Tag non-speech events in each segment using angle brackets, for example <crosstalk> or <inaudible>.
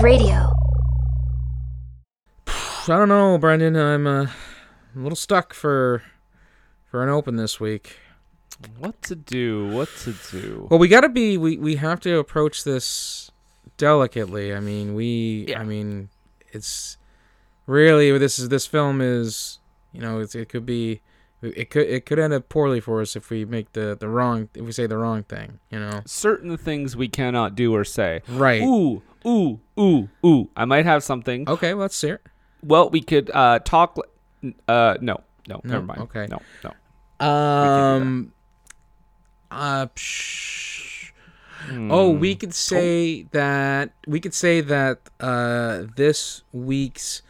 Wave Radio. I don't know, Brendan. I'm uh, a little stuck for for an open this week. What to do? What to do? Well, we got to be. We we have to approach this delicately. I mean, we. Yeah. I mean, it's really this is this film is. You know, it's, it could be. It could it could end up poorly for us if we make the the wrong if we say the wrong thing. You know. Certain things we cannot do or say. Right. Ooh, ooh, ooh, ooh. I might have something. Okay. Let's see it. Well, we could uh, talk. Uh, no, no, No, never mind. okay. No, no. Um. Uh. psh- Oh, we could say that we could say that uh, this week's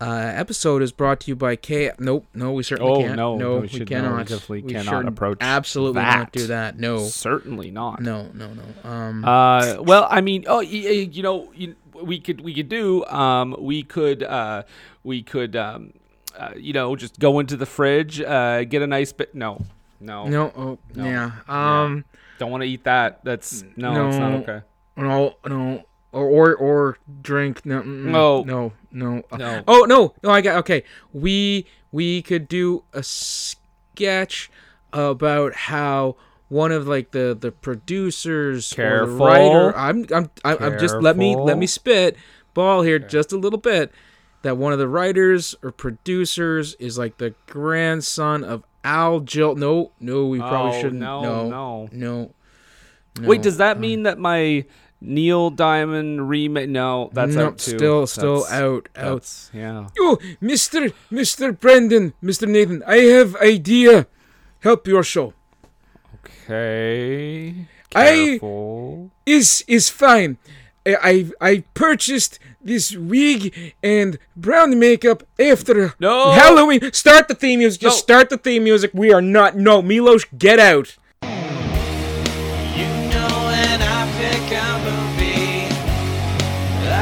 uh, episode is brought to you by K. Nope, no, we certainly Oh, can't. no, no, we we, no, cannot. We cannot should approach Absolutely that. not do that. No, Certainly not. no, no, no. Um. Uh, well, I mean, oh, y- y- you know, you, we could we could do um, we could uh, we could um, uh, you know just go into the fridge, uh, get a nice bit. No, no, no. Oh, no. yeah. Um. don't want to eat that. That's no, it's not No. okay. No. No. Or or or drink. No. No. No. No. Uh, No. Oh no. No. I got. Okay. We we could do a sketch about how one of like the the producers or the writer. I'm I'm I'm, I'm just let me let me spit ball here just a little bit. That one of the writers or producers is like the grandson of Al Jill. No, no, we probably Oh, shouldn't. no, no, no. no. Wait, does that mean that my Neil Diamond remake? No, that's no, out too. still still That's- out out. That's, yeah. Oh, Mr. Mr. Brendan, Mr. Nathan, I have idea. Help your show. Okay. I- Careful. Is is fine. I, I I purchased this wig and brown makeup after No. Halloween. Start the theme music. Just No. start the theme music. We are not. No, Milos, get out.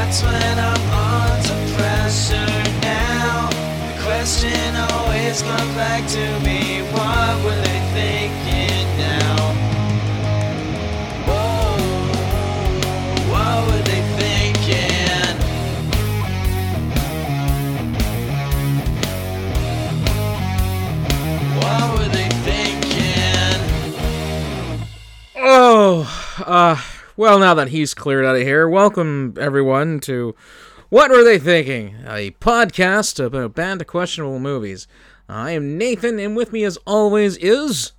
When I'm under pressure now. The question always comes back to me, what were they thinking now? Whoa, what were they thinking? What were they thinking? Oh, uh, well, now that he's cleared out of here, welcome everyone to What Were They Thinking? A podcast about banned questionable movies. I am Nathan, and with me, as always, is.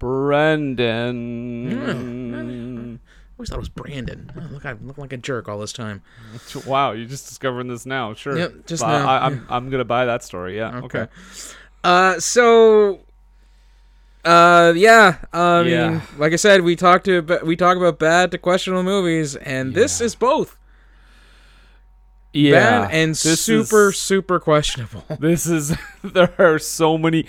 Brendan. I always thought it was Brandon. Oh, look, I look like a jerk all this time. <laughs> Wow, you're just discovering this now. Sure. Yep, just But now, I, I'm I'm gonna buy that story. Yeah. <laughs> Okay. Uh, so, uh, yeah. Mean, Yeah. like I said, we talked to we talk about bad to questionable movies, and this is both Yeah. bad and super is- super questionable. <laughs> This is <laughs> there are so many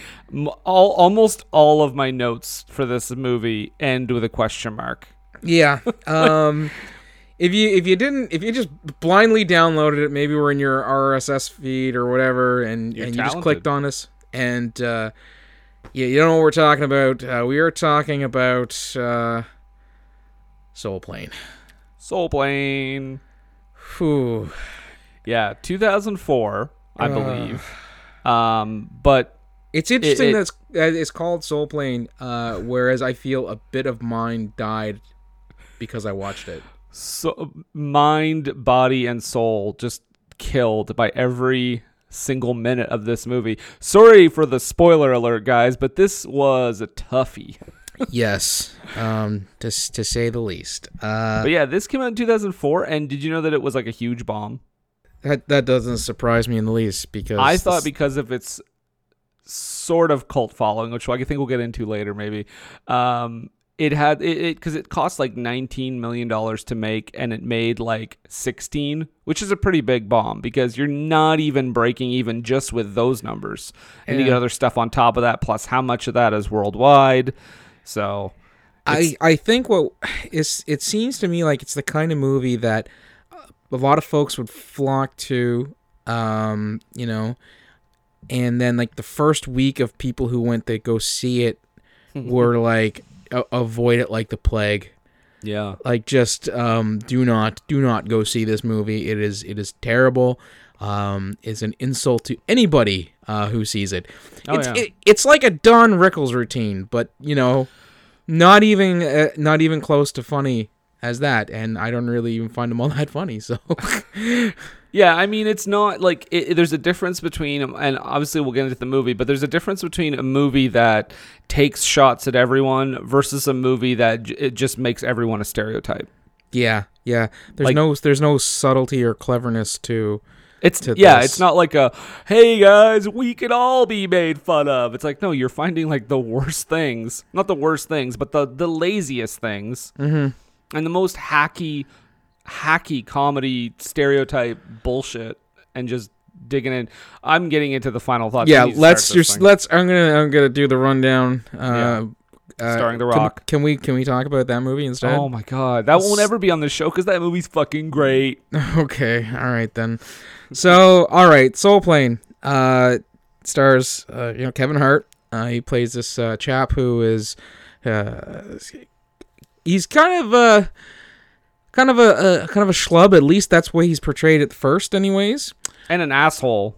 all almost all of my notes for this movie end with a question mark. Yeah. <laughs> Um if you if you didn't if you just blindly downloaded it, maybe we're in your RSS feed or whatever and, You're and you just clicked on us and uh yeah, you don't know what we're talking about. Uh, we are talking about uh Soul Plane. Soul Plane. Whew. Yeah, 2004, I Uh. believe. Um, but It's interesting it- that it's, that it's called Soul Plane, uh, whereas I feel a bit of mine died because I watched it. so mind, body, and soul just killed by every single minute of this movie. Sorry for the spoiler alert, guys, but this was a toughie. <laughs> yes, um, to to say the least. Uh, But yeah, this came out in 2004, and did you know that it was like a huge bomb? that that doesn't surprise me in the least because I thought this- because of its sort of cult following, which I think we'll get into later, maybe. Um, it had it because it, cost like 19 million dollars to make, and it made like 16, which is a pretty big bomb because you're not even breaking even just with those numbers, and you get other stuff on top of that. Plus, how much of that is worldwide? So I I think what is it seems to me like it's the kind of movie that a lot of folks would flock to, um, you know, and then like the first week of people who went to go see it <laughs> were like a- avoid it like the plague. Yeah. Like, just um, do not, do not go see this movie. It is, it is terrible. Um, it's an insult to anybody uh, who sees it. Oh, it's, yeah. it. It's like a Don Rickles routine, but you know, not even, uh, not even close to funny as that. And I don't really even find them all <laughs> that funny. So, <laughs> Yeah, I mean, it's not like it, there's a difference between, and obviously we'll get into the movie, but there's a difference between a movie that takes shots at everyone versus a movie that j- it just makes everyone a stereotype. yeah, yeah. There's Like- no, there's no subtlety or cleverness to. It's To yeah, this. it's not like a hey guys, we can all be made fun of. It's like no, you're finding like the worst things, not the worst things, but the the laziest things, Mhm. and the most hacky, hacky comedy stereotype bullshit, and just digging in. I'm getting into the final thoughts. Yeah let's just thing. let's i'm gonna i'm gonna do the rundown uh, uh Starring The can- Rock. can, we can we talk about that movie instead Oh my god, that won't ever be on the show because that movie's fucking great. <laughs> okay all right then so all right soul plane uh stars uh you know kevin hart uh he plays this uh chap who is uh he's kind of uh kind of a, a kind of a schlub at least that's why he's portrayed at first anyways And an asshole.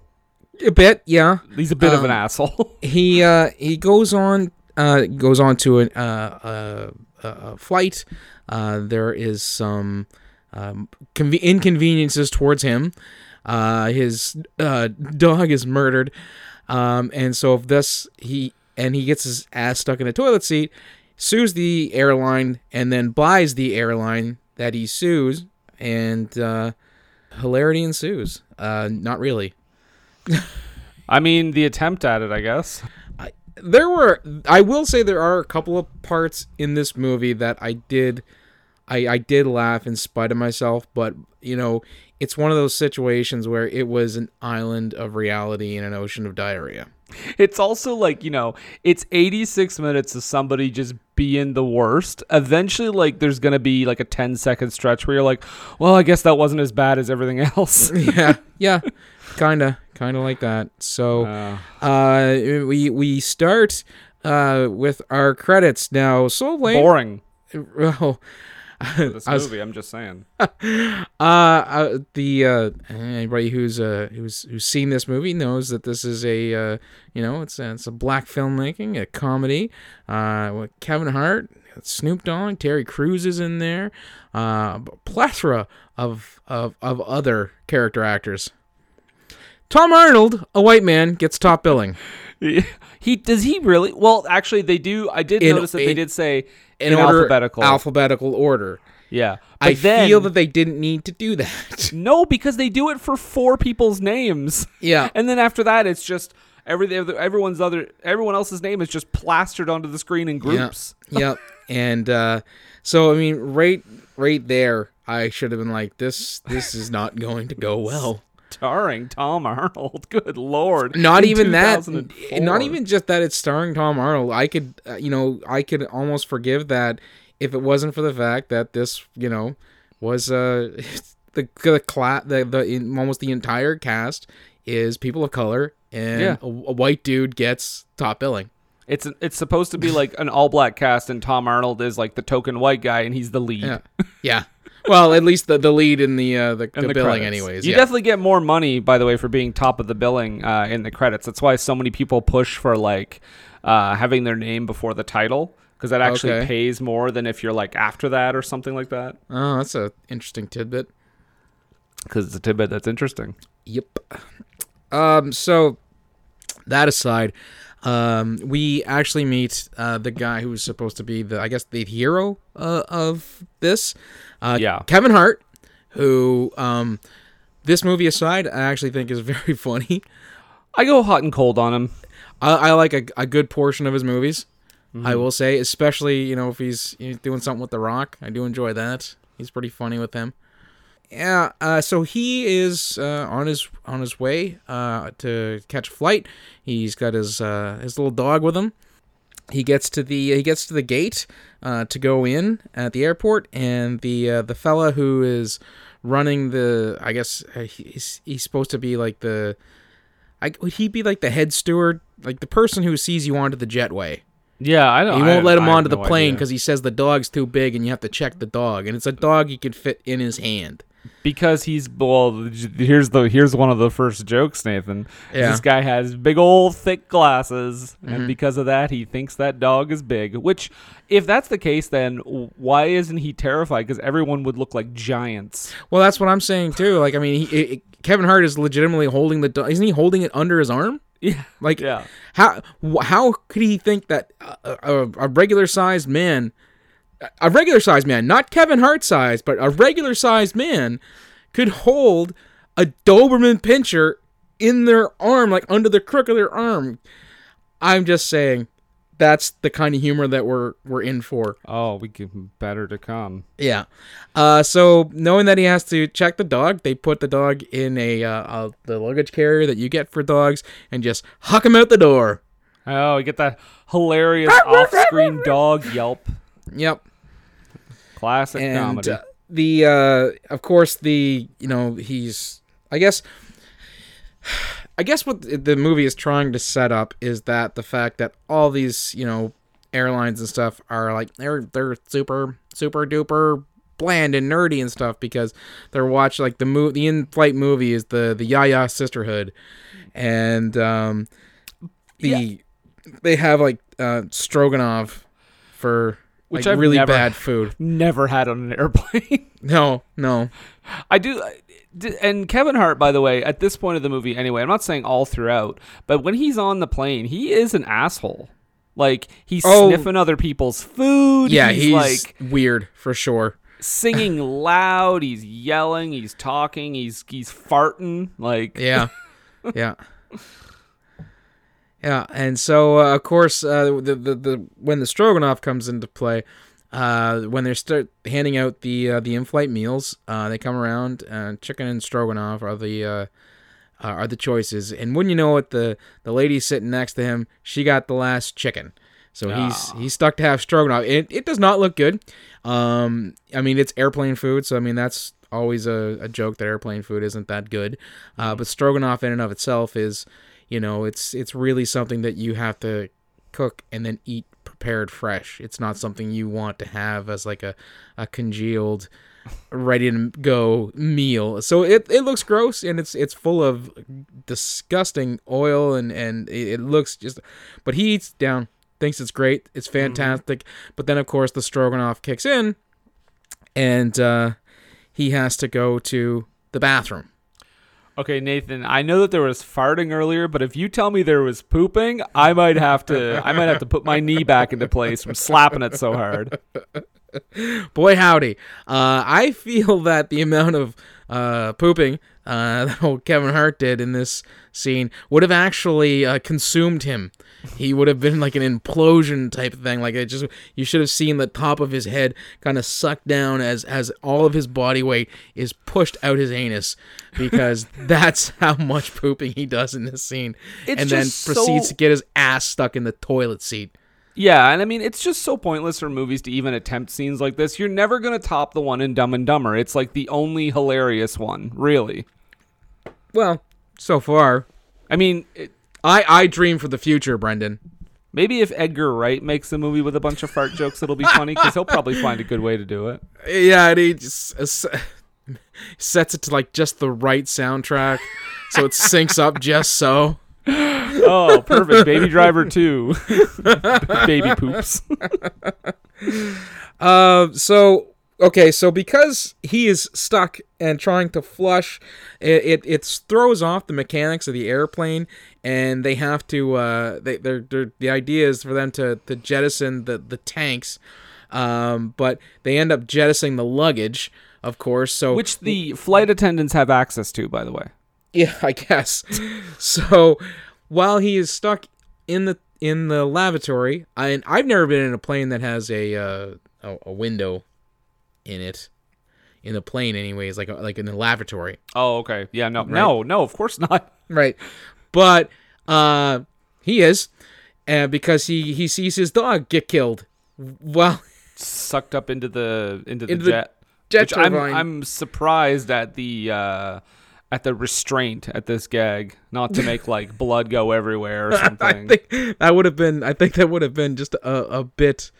a bit yeah He's a bit of an Um, asshole. <laughs> he uh, he goes on uh, goes on to an, uh, uh, a flight. Uh, there is some um, conve- inconveniences towards him. Uh, his uh, dog is murdered, um, and so if this he and he gets his ass stuck in a toilet seat, sues the airline, and then buys the airline that he sues, and uh, hilarity ensues. Uh, not really. I mean, the attempt at it, I guess. there were I will say there are a couple of parts in this movie that I did I I did laugh in spite of myself, but you know, it's one of those situations where it was an island of reality in an ocean of diarrhea. It's also like, you know, it's 86 minutes of somebody just being the worst. Eventually, like, there's going to be like a 10 second stretch where you're like, well, I guess that wasn't as bad as everything <laughs> else. yeah, yeah. Kinda, kinda like that. So Uh, uh we we start uh with our credits now. Soul Blade boring well, <laughs> for this <laughs> was- movie, I'm just saying. <laughs> uh, uh the uh anybody who's uh who's who's seen this movie knows that this is a uh you know it's a, it's a black filmmaking a comedy. Uh with Kevin Hart Snoop Dogg Terry Crews is in there uh a plethora of of of other character actors. Tom Arnold a white man gets top billing <laughs> he does he really? Well, actually, they do. I did In- notice that they did say in, in, order alphabetical. alphabetical order yeah, but I then, feel that they didn't need to do that <laughs> no, because they do it for four people's names. yeah And then after that, it's just every everyone's other everyone else's name is just plastered onto the screen in groups. <laughs> yep. And uh, so I mean, right, right there, I should have been like, this, this is not going to go well. Starring Tom Arnold. <laughs> Good lord. Not In even that. Not even just that it's starring Tom Arnold. I could, uh, you know, I could almost forgive that if it wasn't for the fact that this, you know, was uh <laughs> the the cla- the, the in, almost the entire cast is people of color and Yeah. a, a white dude gets top billing. It's it's supposed to be like an all black cast, and Tom Arnold is like the token white guy, and he's the lead. Yeah, yeah. Well, at least the, the lead in the uh, the, in the, the billing, credits. anyways. You yeah. definitely get more money, by the way, for being top of the billing uh, in the credits. That's why so many people push for like uh, having their name before the title because that actually Okay. pays more than if you're like after that or something like that. Oh, that's a interesting tidbit. Because it's a tidbit that's interesting. Yep. Um. So that aside, um, we actually meet uh, the guy who was supposed to be the, I guess, the hero uh, of this. Uh, Yeah. Kevin Hart, who, um, this movie aside, I actually think is <laughs> very funny. I go hot and cold on him. I, I like a, a good portion of his movies. I will say, especially you know if he's, he's doing something with The Rock. I do enjoy that. He's pretty funny with him. Yeah. Uh, so he is uh, on his on his way uh, to catch a flight. He's got his uh, his little dog with him. He gets to the he gets to the gate uh, to go in at the airport, and the uh, the fella who is running the I guess he's he's supposed to be like the I would he be like the head steward, like the person who sees you onto the jetway? Yeah, I don't. He won't have- let him I onto the no plane because he says the dog's too big and you have to check the dog, and it's a dog he can fit in his hand. Because he's well. Here's the here's one of the first jokes, Nathan. Yeah. Mm-hmm. This guy has big old thick glasses, and because of that, he thinks that dog is big. Which, if that's the case, then why isn't he terrified? Because everyone would look like giants. Well, that's what I'm saying too. Like, I mean, he, it, Kevin Hart is legitimately holding the dog. Isn't he holding it under his arm? Yeah, Like, yeah. how how could he think that a, a, a regular sized man, a regular sized man, not Kevin Hart size, but a regular sized man, could hold a Doberman pinscher in their arm, like under the crook of their arm? I'm just saying, that's the kind of humor that we're we're in for. Oh, we give him better to come. Yeah. Uh, so knowing that he has to check the dog, they put the dog in a, uh, uh the luggage carrier that you get for dogs and just huck him out the door. Oh, we get that hilarious <laughs> off-screen dog yelp. Yep. Classic and comedy. uh, the uh, of course the you know he's I guess I guess what the movie is trying to set up is that the fact that all these you know airlines and stuff are like they're they're super super duper bland and nerdy and stuff because they're watching like the mo- the in-flight movie is the the Yaya Sisterhood and um the they have like uh stroganoff for Which like I've really never- bad food Never had on an airplane. <laughs> no, no. I do. And Kevin Hart, by the way, at this point of the movie, anyway, I'm not saying all throughout, but when he's on the plane, he is an asshole. Like he's Oh. sniffing other people's food. Yeah, he's, he's, like weird for sure. singing <laughs> loud. He's yelling. He's talking. He's he's farting. Like Yeah, <laughs> yeah, yeah. And so, uh, of course, uh, the, the the when the stroganoff comes into play, uh, when they start handing out the uh, the in-flight meals, uh, they come around. Uh, chicken and stroganoff are the are the choices. And wouldn't you know it, the the lady sitting next to him, she got the last chicken. So he's he's stuck to have stroganoff. It it does not look good. Um, I mean it's airplane food, so I mean that's always a, a joke that airplane food isn't that good. Uh, but stroganoff in and of itself is, you know, it's it's really something that you have to cook and then eat prepared fresh. It's not something you want to have as like a, a congealed ready to go meal. So it, it looks gross and it's it's full of disgusting oil and and it, looks just but he eats down thinks it's great. It's fantastic. But then of course the stroganoff kicks in and uh he has to go to the bathroom. Okay, Nathan, I know that there was farting earlier, but if you tell me there was pooping, I might have to I might have to put my knee back into place from slapping it so hard. <laughs> Boy howdy. Uh I feel that the amount of uh pooping uh <laughs> that old Kevin Hart did in this scene would have actually uh, consumed him. He would have been like an implosion type thing. Like it just you should have seen the top of his head kind of sucked down as as all of his body weight is pushed out his anus because <laughs> that's how much pooping he does in this scene. It's and then proceeds so- to get his ass stuck in the toilet seat. Yeah, and I mean it's just so pointless for movies to even attempt scenes like this. You're never gonna top the one in Dumb and Dumber. It's like the only hilarious one, really. Well, so far, I mean, it, I I dream for the future, Brendan. maybe if Edgar Wright makes a movie with a bunch of fart jokes, it'll be funny because he'll probably find a good way to do it. Yeah, and he just uh, sets it to like just the right soundtrack, so it syncs up just so. Oh, perfect. Baby Driver 2. <laughs> Baby poops. <laughs> Uh, so okay, so because he is stuck and trying to flush, it it, it throws off the mechanics of the airplane, and they have to. Uh, they they're, they're the idea is for them to to jettison the the tanks, um, but they end up jettisoning the luggage, of course. So Which the flight attendants have access to, by the way. Yeah, <laughs> I guess. so while he is stuck in the in the lavatory, I I've never been in a plane that has a uh, a, a window in it. In the plane, anyways, like like in the lavatory, Oh, okay. Yeah, no. No, no, of course <laughs> not. right? But uh, he is, uh, because he he sees his dog get killed. <laughs> Well, Sucked up into the into the Into the jet. jet Which I'm. I'm surprised at the uh at the restraint at this gag, not to make like <laughs> blood go everywhere or something. I think that would have been. I think that would have been just a, a bit,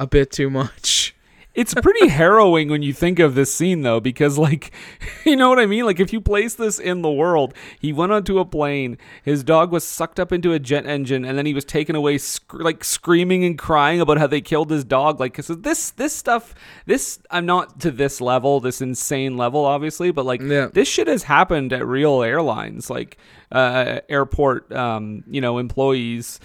a bit too much. It's pretty <laughs> harrowing when you think of this scene, though, because, like, <laughs> you know what I mean? Like, if you place this in the world, he went onto a plane, his dog was sucked up into a jet engine, and then he was taken away, sc- like, screaming and crying about how they killed his dog. Like, so this, this stuff, this, I'm not to this level, this insane level, obviously, but, like, Yeah. this shit has happened at real airlines, like, uh, airport, um, you know, employees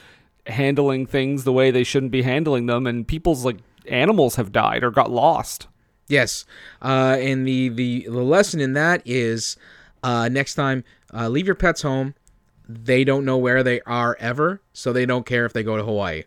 handling things the way they shouldn't be handling them, and people's, like, animals have died or got lost. Yes, uh, and the, the the lesson in that is uh, next time uh, leave your pets home. They don't know where they are ever, so they don't care if they go to Hawaii.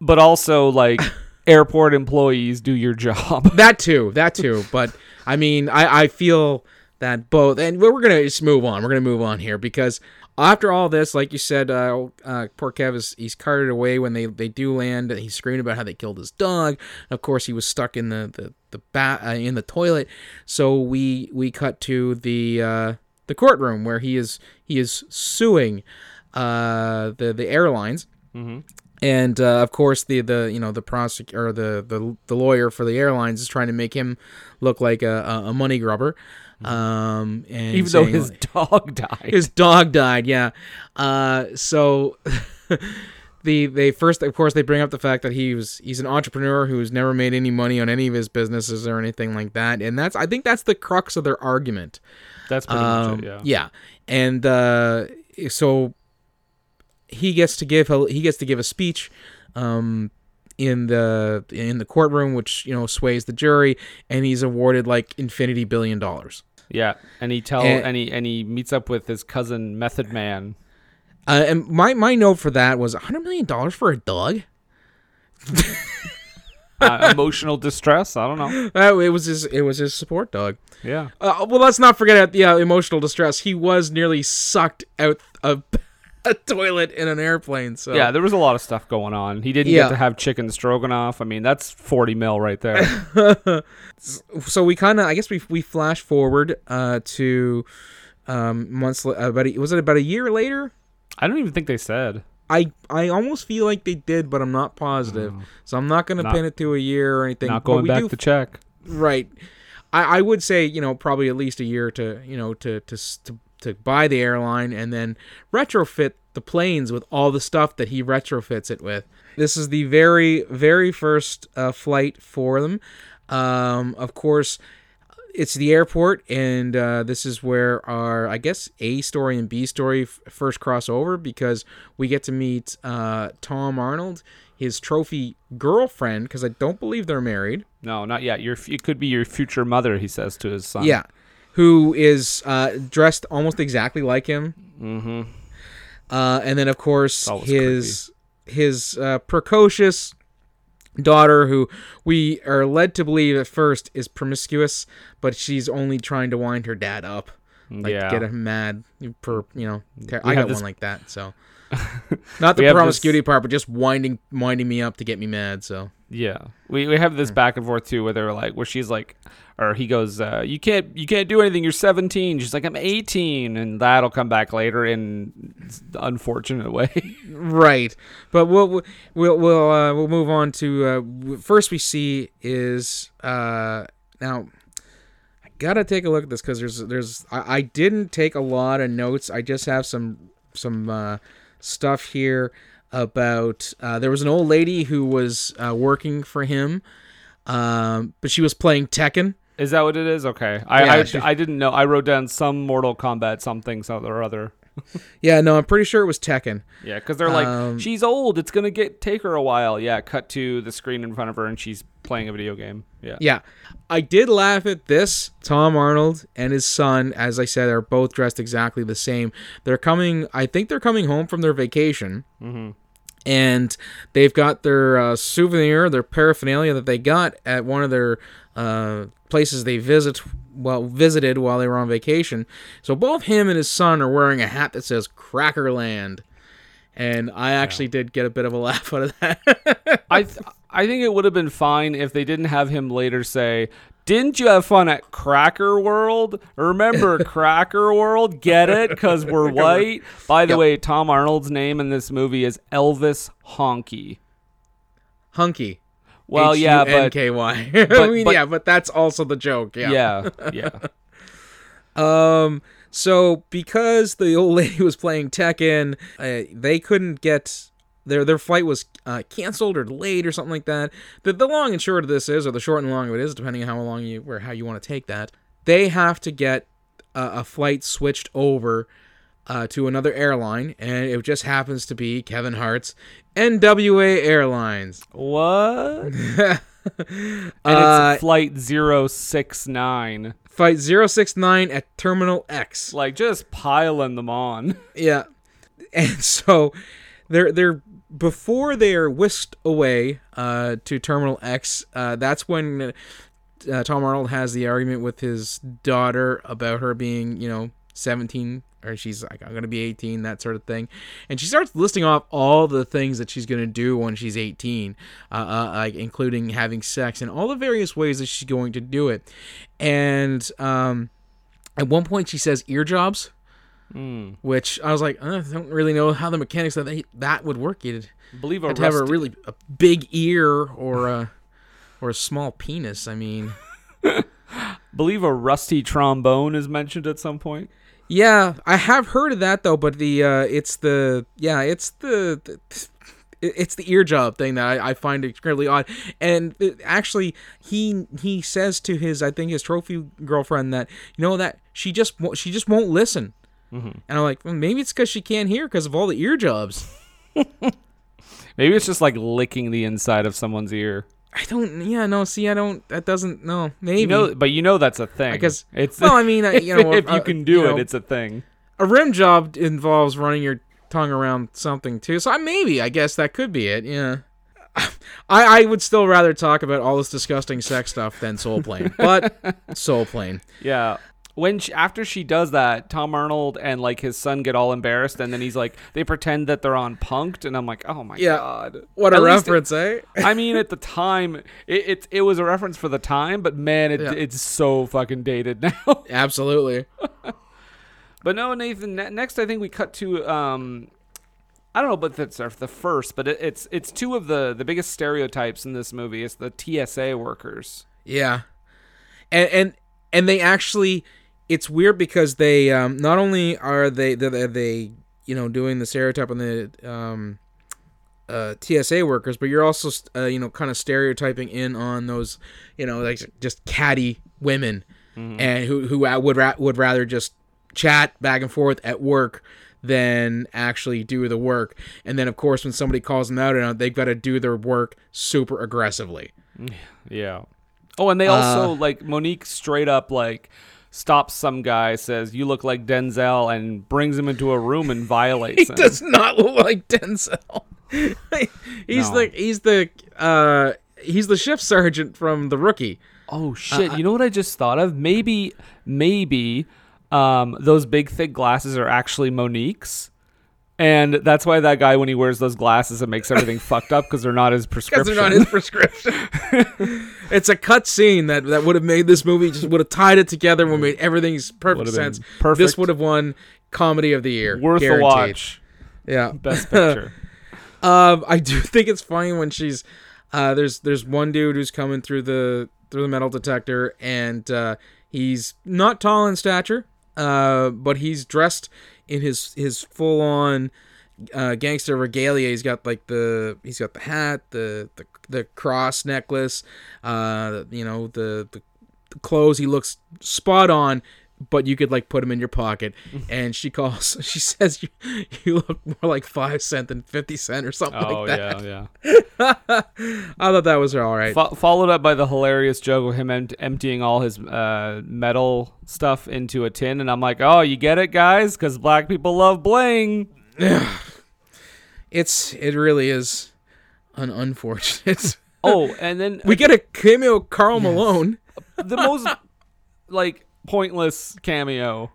But also like <laughs> airport employees do your job. <laughs> That too, that too. But I mean, I, I feel that both, and we're gonna just move on. We're gonna move on here because after all this, like you said, uh, uh, poor Kev is he's carted away when they they do land. He's screaming about how they killed his dog. Of course, he was stuck in the the the bat uh, in the toilet. So we we cut to the uh, the courtroom where he is he is suing uh, the the airlines and uh, of course the the you know the prosec or the, the the lawyer for the airlines is trying to make him look like a, a money grubber um and Even though his like- dog <laughs> died. his dog died yeah uh so <laughs> the they first of course they bring up the fact that he was he's an entrepreneur who's never made any money on any of his businesses or anything like that and that's i think that's the crux of their argument That's pretty um, much it, yeah. and uh, so he gets to give he gets to give a speech um, in the in the courtroom, which you know sways the jury, and he's awarded like infinity billion dollars. Yeah. And he tell And- and, he and he meets up with his cousin Method Man. Uh, and my my note for that was hundred million dollars for a dog. <laughs> Uh, emotional distress. I don't know. Uh, <laughs> it was his it was his support dog. Yeah. Uh, well, let's not forget the uh, emotional distress. He was nearly sucked out a, a toilet in an airplane. So Yeah, there was a lot of stuff going on. He didn't Yeah. get to have chicken stroganoff. I mean, that's 40 mil right there. <laughs> so we kind of i guess we we flash forward uh to um months about a, was it about a year later I don't even think they said. i i almost feel like they did but i'm not positive so i'm not gonna pin it to a year or anything Not but going back do- to check. right i i would say you know probably at least a year to you know to to to, to buy the airline and then retrofit the planes with all the stuff that he retrofits it with this is the very very first uh, flight for them um of course it's the airport, and uh, this is where our, I guess, A story and B story f- first cross over because we get to meet uh, Tom Arnold, his trophy girlfriend, because I don't believe they're married. No, not yet. Your f- it could be your future mother, he says to his son. Yeah, who is uh, dressed almost exactly like him. Mm-hmm. Uh, and then, of course, his his uh, precocious daughter, who we are led to believe at first is promiscuous, but she's only trying to wind her dad up, like Yeah. get him mad. Per you know, ter- I got this- one like that. So <laughs> not the have this- promiscuity part, but just winding winding me up to get me mad. So Yeah, we we have Hmm. this back and forth too, where they're like, where she's like, or he goes, uh, "You can't, you can't do anything. You're 17." She's like, "I'm 18," and that'll come back later in unfortunate way. <laughs> right, but we'll we'll we'll uh, we'll move on to uh, first we see is uh, now. I gotta take a look at this because there's there's I, I didn't take a lot of notes. I just have some some uh, stuff here about uh, there was an old lady who was uh, working for him, um, but she was playing Tekken. Is that what it is? Okay, I Yeah, I, she- I didn't know. I wrote down some Mortal Kombat something, something or other. Yeah, no, I'm pretty sure it was Tekken. Yeah, because they're like, Um, she's old. It's gonna get take her a while. Yeah, cut to the screen in front of her, and she's playing a video game. Yeah. Yeah. I did laugh at this. Tom Arnold and his son, as I said, are both dressed exactly the same. They're coming, I think they're coming home from their vacation. And they've got their uh, souvenir, their paraphernalia that they got at one of their uh, places they visit, well, visited while they were on vacation. So both him and his son are wearing a hat that says Crackerland. And I actually did get a bit of a <laughs> laugh out of that. I th- I think it would have been fine if they didn't have him later say Didn't you have fun at Cracker World? Remember <laughs> Cracker World? Get it? Because we're white. By the Yep. way, Tom Arnold's name in this movie is Elvis Honky. Hunky. Well, yeah, but. <laughs> I mean, but- yeah, but that's also the joke. yeah, yeah. <laughs> Um. So because the old <laughs> lady was playing Tekken, uh, they couldn't get their their flight was uh, canceled or delayed or something like that. The the long and short of this is, or the short and long of it is, depending on how long you or how you want to take that, they have to get uh, a flight switched over. Uh, to another airline, and it just happens to be Kevin Hart's NWA Airlines. What? <laughs> And Uh, it's flight 069. Flight 069 at Terminal X. Like, just piling them on. <laughs> Yeah. And so they're they're before they're whisked away uh, to Terminal X, uh, that's when uh, Tom Arnold has the argument with his daughter about her being, you know, 17 or she's like I'm going to be 18 that sort of thing. And she starts listing off all the things that she's going to do when she's 18, uh, uh, like including having sex and all the various ways that she's going to do it. And um, at one point she says ear jobs which I was like, uh, I don't really know how the mechanics of that, that would work. You'd believe have to have a really a big ear or a or a small penis. I mean, <laughs> believe a rusty trombone is mentioned at some point. Yeah, I have heard of that though, but the uh, it's the yeah, it's the. the it's the ear job thing that I, I find extremely odd, and it- actually, he he says to his I think his trophy girlfriend that you know that she just she just won't listen, and I'm like well, maybe it's because she can't hear because of all the ear jobs. <laughs> Maybe it's just like licking the inside of someone's ear. I don't. Yeah, no. See, I don't. That doesn't. No, maybe. You know, but you know that's a thing. Because it's well, I mean, uh, <laughs> if, you know, if uh, you can do you it, know, it's a thing. a rim job involves running your tongue around something too. So I, maybe, I guess that could be it. Yeah. <laughs> I, I would still rather talk about all this disgusting sex stuff than Soul Plane, but <laughs> Soul Plane. Yeah. When she, after she does that, Tom Arnold and like his son get all embarrassed, and then he's like, they pretend that they're on Punked, and I'm like, oh my Yeah. god, What a At it- reference, eh? I mean, at the time, it, it it was a reference for the time, but man, it, Yeah. it's so fucking dated <laughs> now. Absolutely. <laughs> but no, Nathan. Ne- next, I think we cut to um, I don't know, but that's the first, but it, it's it's two of the the biggest stereotypes in this movie. It's the TSA workers. Yeah, and and and they actually, it's weird because they um, not only are they they, they they you know doing the stereotype on the um, uh, TSA workers, but you're also uh, you know kind of stereotyping in on those you know like just catty women and who who uh, would ra- would rather just chat back and forth at work than actually do the work. And then of course when somebody calls them out on it, they've got to do their work super aggressively. Yeah. Oh, and they also like Mo'Nique straight up like stops some guy, says you look like Denzel, and brings him into a room and violates <laughs> He him. does not look like Denzel. <laughs> he's No. the he's the uh he's the shift sergeant from the rookie. Oh shit! you know what I just thought of? Maybe, maybe, um, those big thick glasses are actually Mo'Nique's, and that's why that guy, when he wears those glasses, it makes everything <laughs> fucked up because they're not his prescription. Because they're not his prescription. <laughs> it's a cut scene that that would have made this movie just would have tied it together and made everything's perfect sense. perfect. This would have won comedy of the year. Worth a watch. Yeah. Best <laughs> picture. Um, I do think it's funny when she's uh, there's there's one dude who's coming through the through the metal detector, and uh, he's not tall in stature, uh, but he's dressed in his his full on uh, gangster regalia. He's got like the he's got the hat, the the, the cross necklace, uh, you know the, the the clothes. He looks spot on. But you could like put them in your pocket, <laughs> and she calls. <laughs> She says you, you look more like five cent than fifty cent or something oh like that. yeah, yeah. <laughs> I thought that was all right. Fo- followed up by the hilarious joke of him em- emptying all his uh, metal stuff into a tin, and I'm like, oh, you get it, guys, because black people love bling. <sighs> It's it really is an unfortunate. Oh, and then we get a cameo Karl Malone. the most like pointless cameo.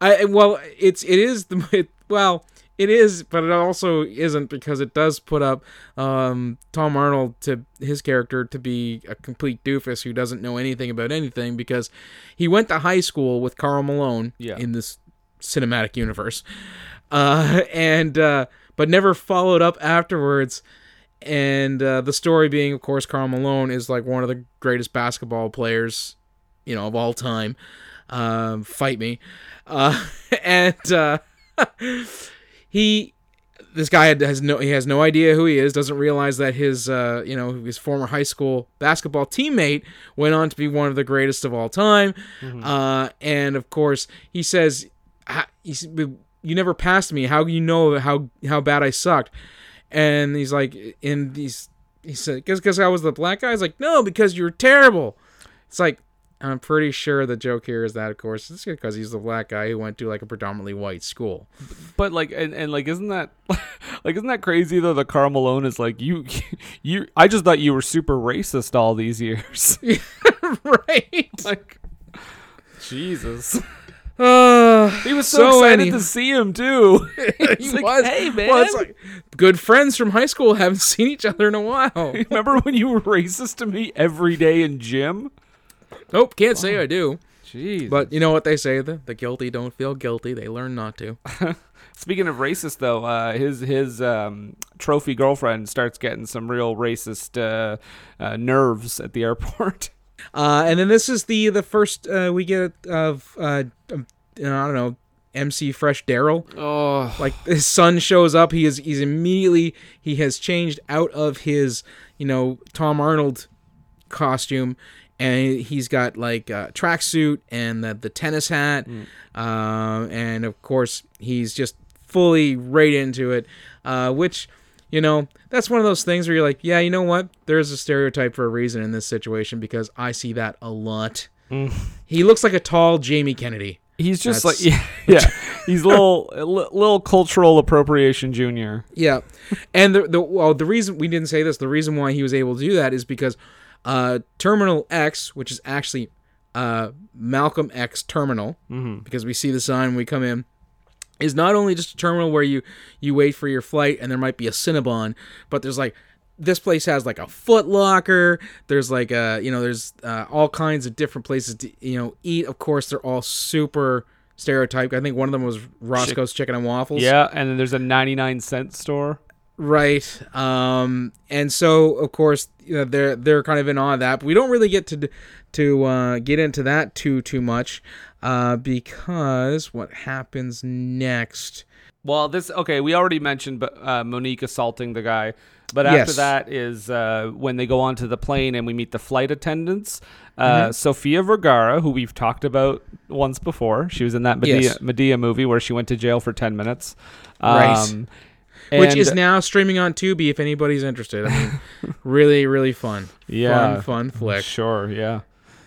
I well, it's it is the <laughs> it, well, it is, but it also isn't because it does put up um, Tom Arnold to his character to be a complete doofus who doesn't know anything about anything because he went to high school with Karl Malone Yeah. in this cinematic universe, uh, <laughs> and uh, but never followed up afterwards. And uh, the story being, of course, Karl Malone is like one of the greatest basketball players, you know, of all time. Um, fight me, uh, <laughs> and. Uh, <laughs> he this guy has no he has no idea who he is doesn't realize that his uh you know his former high school basketball teammate went on to be one of the greatest of all time. Uh and of course he says you never passed me. How you know how how bad I sucked? And he's like and he's he said because I was the black guy he's like no because you were terrible it's like I'm pretty sure the joke here is that, of course, it's because he's the black guy who went to like a predominantly white school. But like, and, and like, isn't that <laughs> like, isn't that crazy though? The Karl Malone is like, you, <laughs> you. I just thought you were super racist all these years. <laughs> right? like, Jesus. Uh, He was so, So excited any- to see him too. he like, was. hey man. Well, it's like good friends from high school haven't seen each other in a while. Remember when you were racist to me every day in gym? Nope, can't say I do. Jeez. But you know what they say: the, the guilty don't feel guilty; they learn not to. <laughs> Speaking of racist, though, uh, his his um, trophy girlfriend starts getting some real racist uh, uh, nerves at the airport. <laughs> Uh, and then this is the the first uh, we get of uh, um, I don't know MC Fresh Daryl. Oh, like his son shows up he is he's immediately he has changed out of his you know tom arnold costume and he's got like a tracksuit and the, the tennis hat. Um, and of course he's just fully right into it. Uh, which you know that's one of those things where you're like yeah you know what? There's a stereotype for a reason in this situation because i see that a lot. He looks like a tall jamie kennedy. He's just That's- like <laughs> yeah, yeah. He's a little <laughs> little cultural appropriation junior. Yeah, and the the well, the reason we didn't say this, the reason why he was able to do that is because uh, Terminal X, which is actually uh, Malcolm X Terminal, because we see the sign when we come in, is not only just a terminal where you you wait for your flight and there might be a Cinnabon, but there's like this place has like a Foot Locker. There's like a you know there's uh, all kinds of different places to you know eat. Of course, they're all super stereotyped. I think one of them was Roscoe's Chicken and Waffles. Yeah, and then there's a 99 cent store. Right. Um, and so of course you know, they're they're kind of in awe of that. But we don't really get to to uh, get into that too too much uh, because what happens next? Well, this okay. We already mentioned uh, Mo'Nique assaulting the guy, but after Yes. that is uh, when they go onto the plane and we meet the flight attendants. Uh, Sofia Vergara, who we've talked about once before, she was in that Madea, Yes. Madea movie where she went to jail for ten minutes. Right. Um, Which is now streaming on Tubi if anybody's interested. I mean, <laughs> really really fun. Yeah. Fun fun flick. Sure, yeah,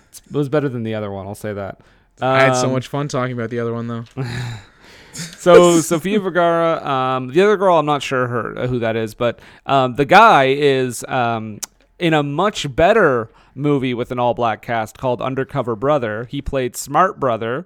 It's- it was better than the other one. I'll say that. I had so Um, much fun talking about the other one though. <laughs> So Sofia Vergara, um, the other girl, I'm not sure her uh, who that is, but um, the guy is um, in a much better movie with an all-black cast called Undercover Brother. He played Smart Brother,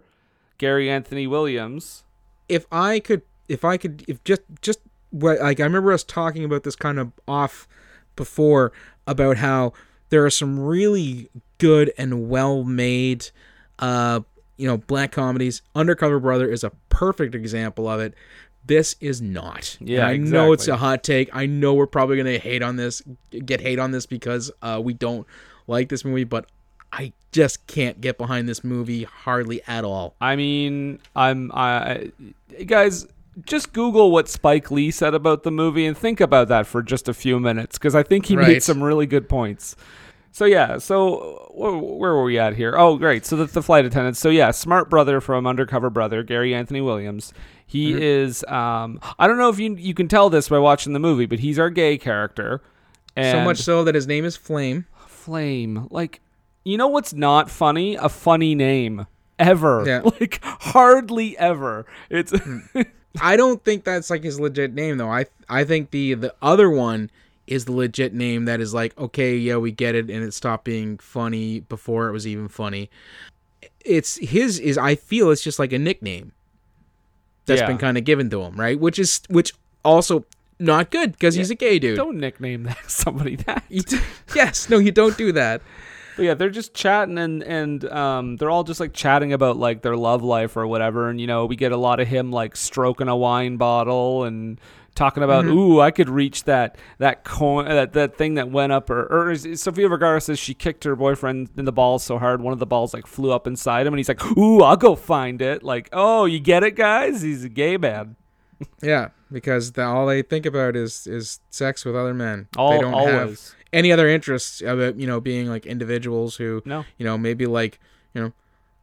Gary Anthony Williams. if I could, if I could, if just, just what, like I remember us talking about this kind of off before about how there are some really good and well made, uh, you know, black comedies. Undercover Brother is a perfect example of it. This is not. Yeah, And I know it's a hot take. I know we're probably gonna hate on this, get hate on this because uh, we don't like this movie, but I just can't get behind this movie hardly at all. I mean, I'm I guys just Google what Spike Lee said about the movie and think about that for just a few minutes because I think he made some really good points. So yeah, so where, where were we at here? Oh, great. So that's the flight attendants. So yeah, smart brother from Undercover Brother, Gary Anthony Williams. He Mm-hmm. is. Um, I don't know if you you can tell this by watching the movie, but he's our gay character. And so much so that his name is Flame. Flame. Like, you know what's not funny? A funny name ever. Yeah. <laughs> Like hardly ever. It's <laughs> I don't think that's like his legit name though. I I think the the other one is the legit name that is like okay, yeah, we get it and it stopped being funny before it was even funny. It's his is I feel it's just like a nickname. that's Yeah. been kind of given to him, right? Which is which also not good because he's a gay dude. Don't nickname that <laughs> somebody that. Yes, no, you don't do that. <laughs> But yeah, they're just chatting and and um, they're all just like chatting about like their love life or whatever. And you know, we get a lot of him like stroking a wine bottle and talking about, Mm-hmm. ooh, I could reach that that coin that that thing that went up. Or, or is- Sofia Vergara says she kicked her boyfriend in the balls so hard, one of the balls like flew up inside him, and he's like, ooh, I'll go find it. Like, oh, you get it, guys? He's a gay man. Yeah, because the, all they think about is is sex with other men. All, they don't have any other interests about you know being like individuals who No. you know maybe like you know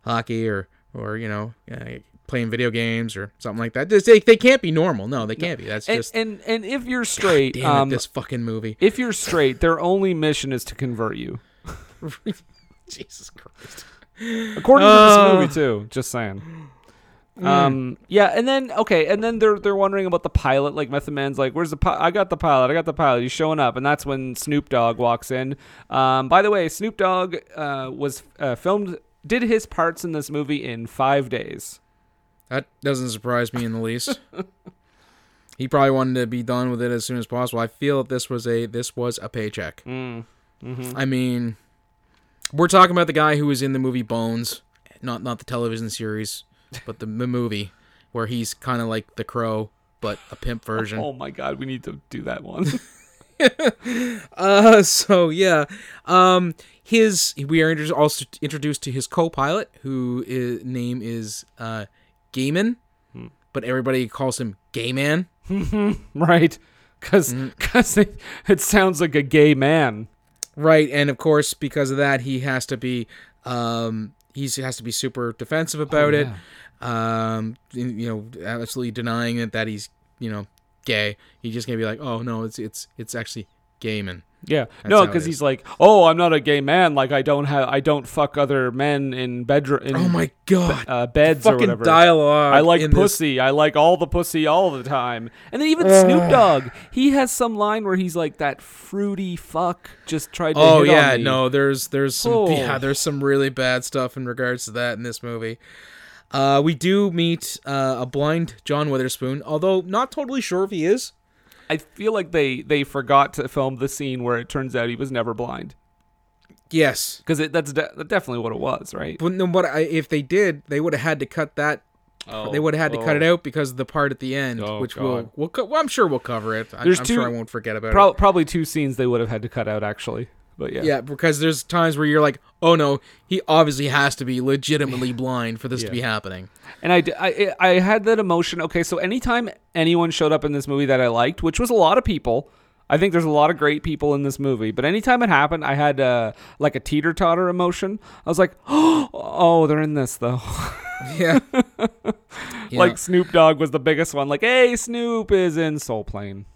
hockey or or you know uh, playing video games or something like that. Just, they, they can't be normal. No, they can't be. That's And, just and and if you're straight, damn um, it, this fucking movie. if you're straight, their only mission is to convert you. <laughs> Jesus Christ. According to Uh. this movie too, just saying. Um yeah, and then okay, and then they're they're wondering about the pilot. Like Method Man's like, "Where's the pi- I got the pilot. I got the pilot. He's showing up." And that's when Snoop Dogg walks in. Um by the way, Snoop Dogg uh was uh, filmed did his parts in this movie in 5 days. That doesn't surprise me in the least. <laughs> he probably wanted to be done with it as soon as possible. I feel that this was a this was a paycheck. Mm. I mean, we're talking about the guy who was in the movie Bones, not not the television series, but the, the movie where he's kind of like the Crow, but a pimp <laughs> version. Oh my god, we need to do that one. <laughs> <laughs> Uh, so yeah, um, his we are also introduced to his co-pilot, who is, name is uh, Gayman, but everybody calls him Gayman. right? Cuz cuz it, it sounds like a gay man. Right, and of course, because of that, he has to be um, he has to be super defensive about it. Um, you know, absolutely denying it that he's you know gay. He's just gonna be like, oh no, it's it's it's actually Gayman. Yeah, That's no, because he's like, "Oh, I'm not a gay man. Like, I don't have, I don't fuck other men in bedroom, in Oh my god, uh, beds or fucking whatever." dialogue. I like in this- pussy. I like all the pussy all the time. And then even Snoop Dogg, he has some line where he's like, "That fruity fuck just tried to." Oh yeah, on me." no, there's there's some <laughs> Oh. yeah, there's some really bad stuff in regards to that in this movie. Uh, we do meet uh, a blind John Witherspoon, although not totally sure if he is. I feel like they they forgot to film the scene where it turns out he was never blind Yes, because that's de- definitely what it was, right? but no, what I, if they did, they would have had to cut that. they would have had to cut it out because of the part at the end, Oh, which God. we'll we'll co- well, I'm sure we'll cover it. I, There's I'm two- sure I won't forget about Pro- it. probably two scenes they would have had to cut out actually, but yeah. Yeah, because there's times where you're like, oh no, he obviously has to be legitimately blind for this to be happening. And I, I, I had that emotion. Okay, so anytime anyone showed up in this movie that I liked, which was a lot of people, I think there's a lot of great people in this movie. But anytime it happened, I had uh, like a teeter totter emotion. I was like, <gasps> oh, they're in this though. Yeah, <laughs> Yeah. like Snoop Dogg was the biggest one. Like, hey, Snoop is in Soul Plane.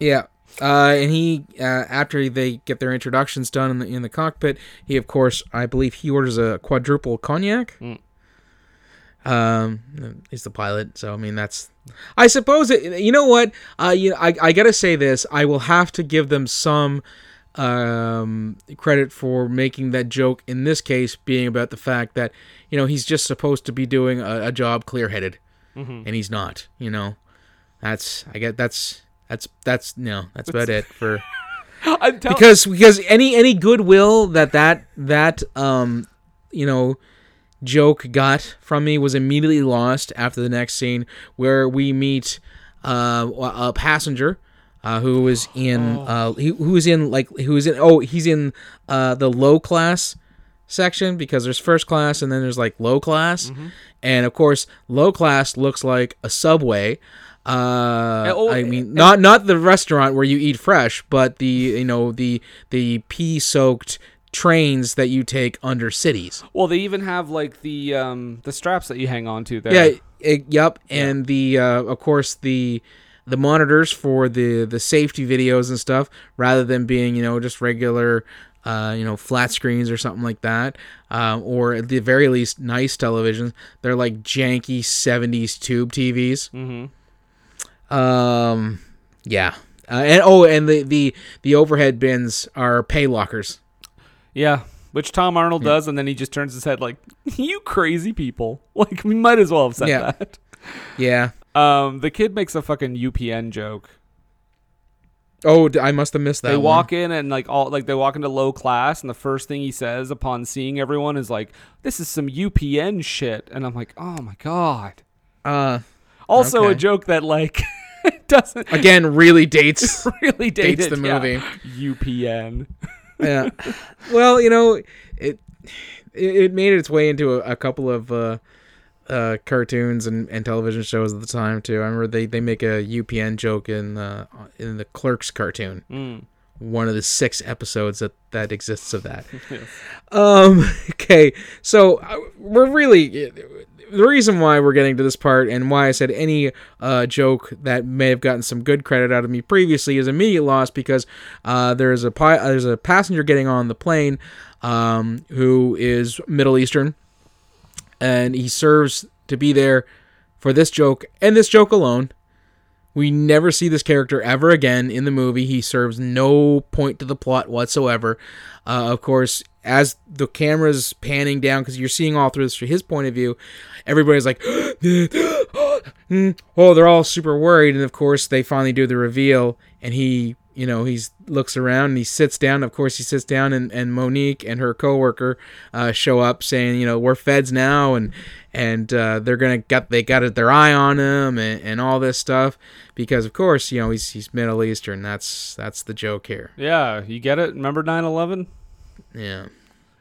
Yeah. Uh, and he, uh, after they get their introductions done in the in the cockpit, he of course, I believe he orders a quadruple cognac. Mm. Um, he's the pilot, so I mean that's. I suppose it, you know what. Uh, you, I I gotta say this. I will have to give them some um credit for making that joke in this case being about the fact that you know he's just supposed to be doing a, a job clear headed and he's not you know that's i get that's that's that's no that's about it for <laughs> I'm tell- because because any any goodwill that that that um you know joke got from me was immediately lost after the next scene where we meet uh, a passenger uh, who was in uh, he, who was in like who was in oh he's in uh, the low class section because there's first class and then there's like low class. And of course low class looks like a subway uh, oh, I mean, not not the restaurant where you eat fresh, but the you know the the pea soaked trains that you take under cities. well, they even have like the um the straps that you hang on to there. Yeah, it, yep, and the uh, of course the the monitors for the the safety videos and stuff, rather than being you know just regular. Uh, you know, flat screens or something like that, um, or at the very least, nice televisions. They're like janky '70s tube TVs. Mm-hmm. Um, yeah, uh, and oh, and the the the overhead bins are pay lockers. Yeah, which Tom Arnold does, and then he just turns his head like, <laughs> "You crazy people!" <laughs> Like we might as well have said Yeah. that. Yeah, Um, the kid makes a fucking UPN joke. Oh, I must have missed that. they one. walk in and like all like they walk into low class, and the first thing he says upon seeing everyone is like, "This is some UPN shit," and I'm like, "Oh my god." Uh, Also, a joke that like <laughs> <laughs> doesn't again, really dates. <laughs> really date Dates the movie. UPN. yeah. <laughs> Well, you know, it it, it made its way into a, a couple of uh, uh, cartoons and, and television shows at the time too. I remember they, they make a UPN joke in uh, in the Clerks cartoon. Mm. One of the six episodes that that exists of that. Um. Okay. So uh, we're really the reason why we're getting to this part and why I said any uh, joke that may have gotten some good credit out of me previously is immediate loss because uh, there's a pi- there's a passenger getting on the plane um, who is Middle Eastern and he serves to be there for this joke and this joke alone. We never see this character ever again in the movie. He serves no point to the plot whatsoever. Uh, of course, as the camera's panning down, because you're seeing all through this through his point of view, everybody's like, <gasps> oh, they're all super worried. And of course, they finally do the reveal, and he, you know, he's looks around and he sits down. Of course, he sits down, and, and Mo'Nique and her coworker uh, show up saying, you know, we're feds now, and and uh, they're gonna get they got their eye on him and, and all this stuff because of course you know he's he's Middle Eastern. That's that's the joke here. Yeah, you get it. Remember 9/11? Yeah.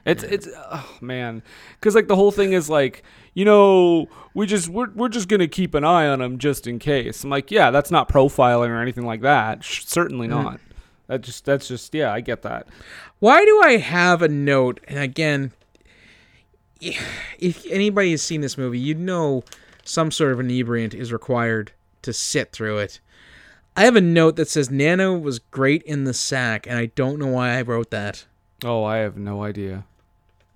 It's it's oh man, because like the whole thing is like you know we just we're we're just gonna keep an eye on him just in case. I'm like yeah, that's not profiling or anything like that. Sh- certainly mm-hmm. not. That just that's just yeah, I get that. Why do I have a note? And again, if anybody has seen this movie, you'd know some sort of inebriant is required to sit through it. I have a note that says Nano was great in the sack, and I don't know why I wrote that. Oh, I have no idea.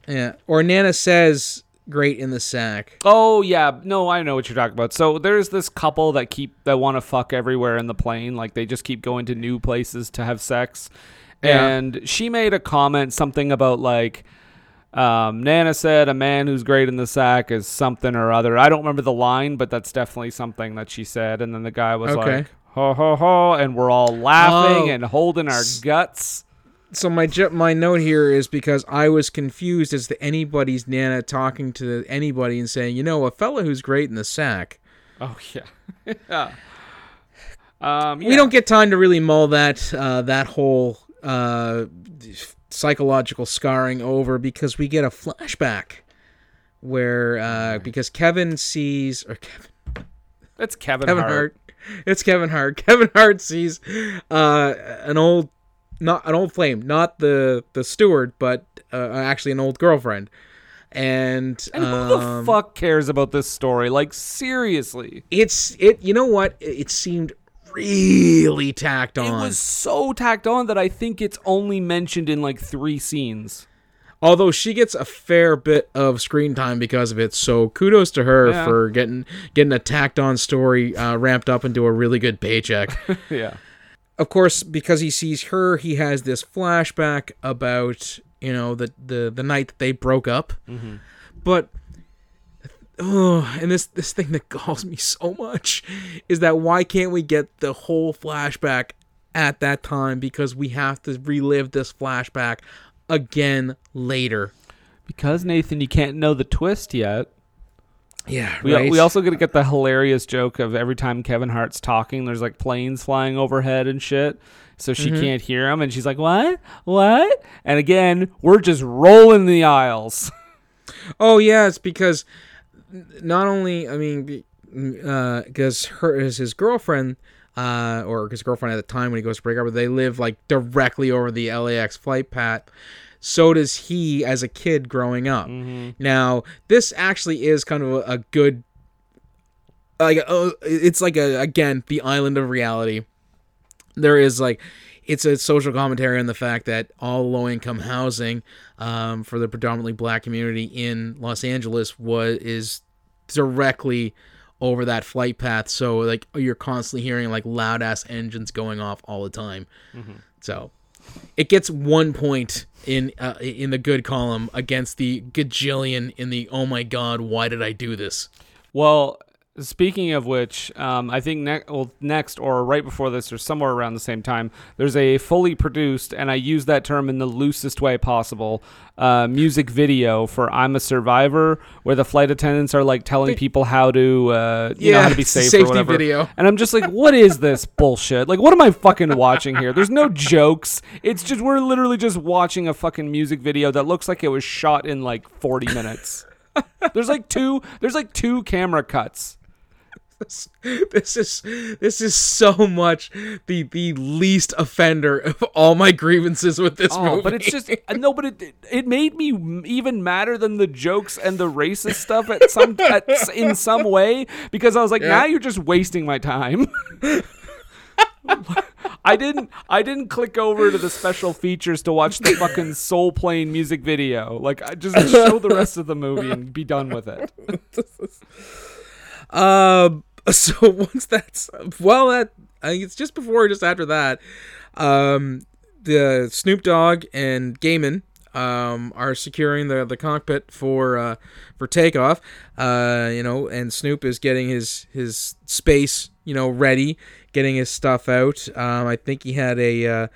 Yeah, or Nana says great in the sack. Oh yeah, no, I know what you're talking about. So there's this couple that keep that want to fuck everywhere in the plane, like they just keep going to new places to have sex. Yeah. And she made a comment something about like um, Nana said a man who's great in the sack is something or other. I don't remember the line, but that's definitely something that she said. And then the guy was Okay. like, ho ho ho, and we're all laughing Oh. and holding our guts. So my my note here is because I was confused as to anybody's Nana talking to anybody and saying, you know, a fella who's great in the sack. Oh <laughs> yeah, yeah. Um, we don't get time to really mull that uh, that whole uh, psychological scarring over because we get a flashback where uh, because Kevin sees or Kevin, It's Kevin, Kevin Hart. Hart. It's Kevin Hart. <laughs> Kevin Hart sees uh, an old not an old flame, not the the steward, but uh, actually an old girlfriend. And, And who the um, fuck cares about this story? Like seriously. it's it. You know what? It, it seemed really tacked on. It was so tacked on that I think it's only mentioned in like three scenes. Although she gets a fair bit of screen time because of it, so kudos to her Yeah. for getting getting a tacked on story uh, ramped up into a really good paycheck. <laughs> yeah. Of course, because he sees her, he has this flashback about you know the the the night that they broke up. Mm-hmm. But oh, and this this thing that <laughs> galls me so much is that why can't we get the whole flashback at that time because we have to relive this flashback again later. Because Nathan, you can't know the twist yet. Yeah, We, right. we also gonna get the hilarious joke of every time Kevin Hart's talking, there's like planes flying overhead and shit. So she can't hear him, and she's like, "What? What?" And again, we're just rolling the aisles. <laughs> Oh yeah, it's because not only I mean, because her is his girlfriend, uh, or his girlfriend at the time when he goes to break up, but they live like directly over the LAX flight path. So does he as a kid growing up. Now this actually is kind of a, a good, like uh, it's like a again the island of reality. There is like it's a social commentary on the fact that all low income housing um, for the predominantly black community in Los Angeles was is directly over that flight path. So like you're constantly hearing like loud ass engines going off all the time. So it gets one point in uh, in the good column against the gajillion in the oh my god why did I do this? Well, Speaking of which, um, I think ne- well, next or right before this or somewhere around the same time, there's a fully produced, and I use that term in the loosest way possible, uh, music video for "I'm a Survivor," where the flight attendants are like telling They- people how to, uh, you know, how to be <laughs> safe or safety whatever. video. And I'm just like, what is this <laughs> bullshit? Like, what am I fucking watching here? There's no jokes. It's just we're literally just watching a fucking music video that looks like it was shot in like 40 minutes. There's like two. There's like two camera cuts. This is this is so much the the least offender of all my grievances with this Oh, movie. but it's just uh, no. But it it made me even madder than the jokes and the racist stuff at some <laughs> at, in some way because I was like, Yeah. now you're just wasting my time. <laughs> I didn't I didn't click over to the special features to watch the fucking soul plane music video. Like I just show the rest of the movie and be done with it. <laughs> Um. <laughs> So once that's well, that I think it's just before or just after that, um, the Snoop Dogg and Gaiman um are securing the the cockpit for uh for takeoff. Uh, you know, and Snoop is getting his his space you know ready, getting his stuff out. Um, I think he had a uh,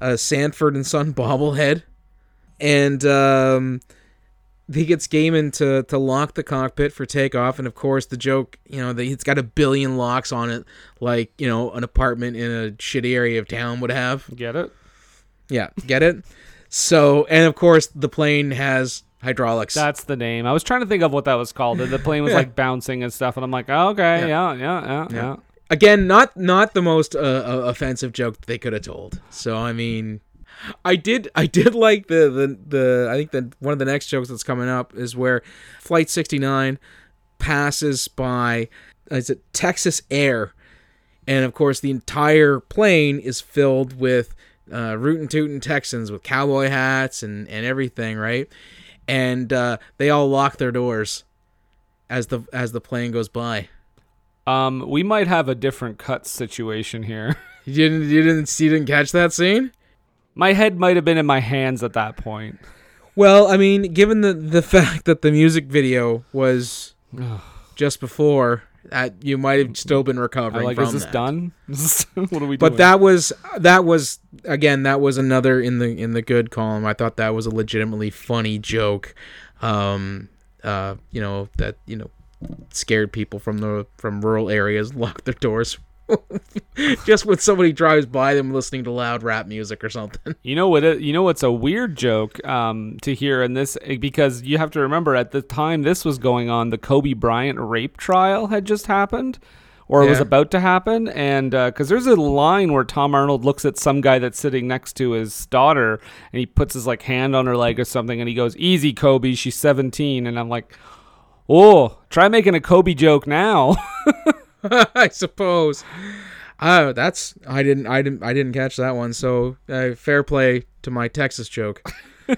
a Sanford and Son <laughs> bobblehead, and um he gets Gaiman to to lock the cockpit for takeoff, and of course the joke, you know, that it's got a billion locks on it, like you know an apartment in a shitty area of town would have. Get it? Yeah, get it. So, and of course the plane has hydraulics. That's the name. I was trying to think of what that was called. The plane was <laughs> Yeah. like bouncing and stuff, and I'm like, oh, okay, Yeah. yeah, yeah, yeah, yeah. Again, not not the most uh, uh, offensive joke they could have told. So I mean, I did I did like the the the I think that one of the next jokes that's coming up is where Flight 69 passes by is it Texas Air, and of course the entire plane is filled with uh, rootin' tootin' Texans with cowboy hats and and everything, right? And uh, they all lock their doors as the as the plane goes by. Um, we might have a different cut situation here. <laughs> You didn't you didn't you didn't catch that scene? My head might have been in my hands at that point. Well, I mean, given the the fact that the music video was just before, that you might have still been I'm recovering like, from is this that. done? <laughs> what are we doing? But that was that was again that was another in the in the good column. I thought that was a legitimately funny joke. Um, uh, you know that you know scared people from the from rural areas <laughs> locked their doors. Just when somebody drives by them listening to loud rap music or something. You know what? It, you know what's a weird joke um, to hear in this because you have to remember at the time this was going on, the Kobe Bryant rape trial had just happened, or it was about to happen, and because there's a line where Tom Arnold looks at some guy that's sitting next to his daughter, and he puts his like hand on her leg or something, and he goes, "Easy, Kobe, she's 17," and I'm like, "Oh, try making a Kobe joke now." <laughs> <laughs> I suppose. Oh, that's I didn't I didn't I didn't catch that one. So uh, fair play to my Texas joke. <laughs>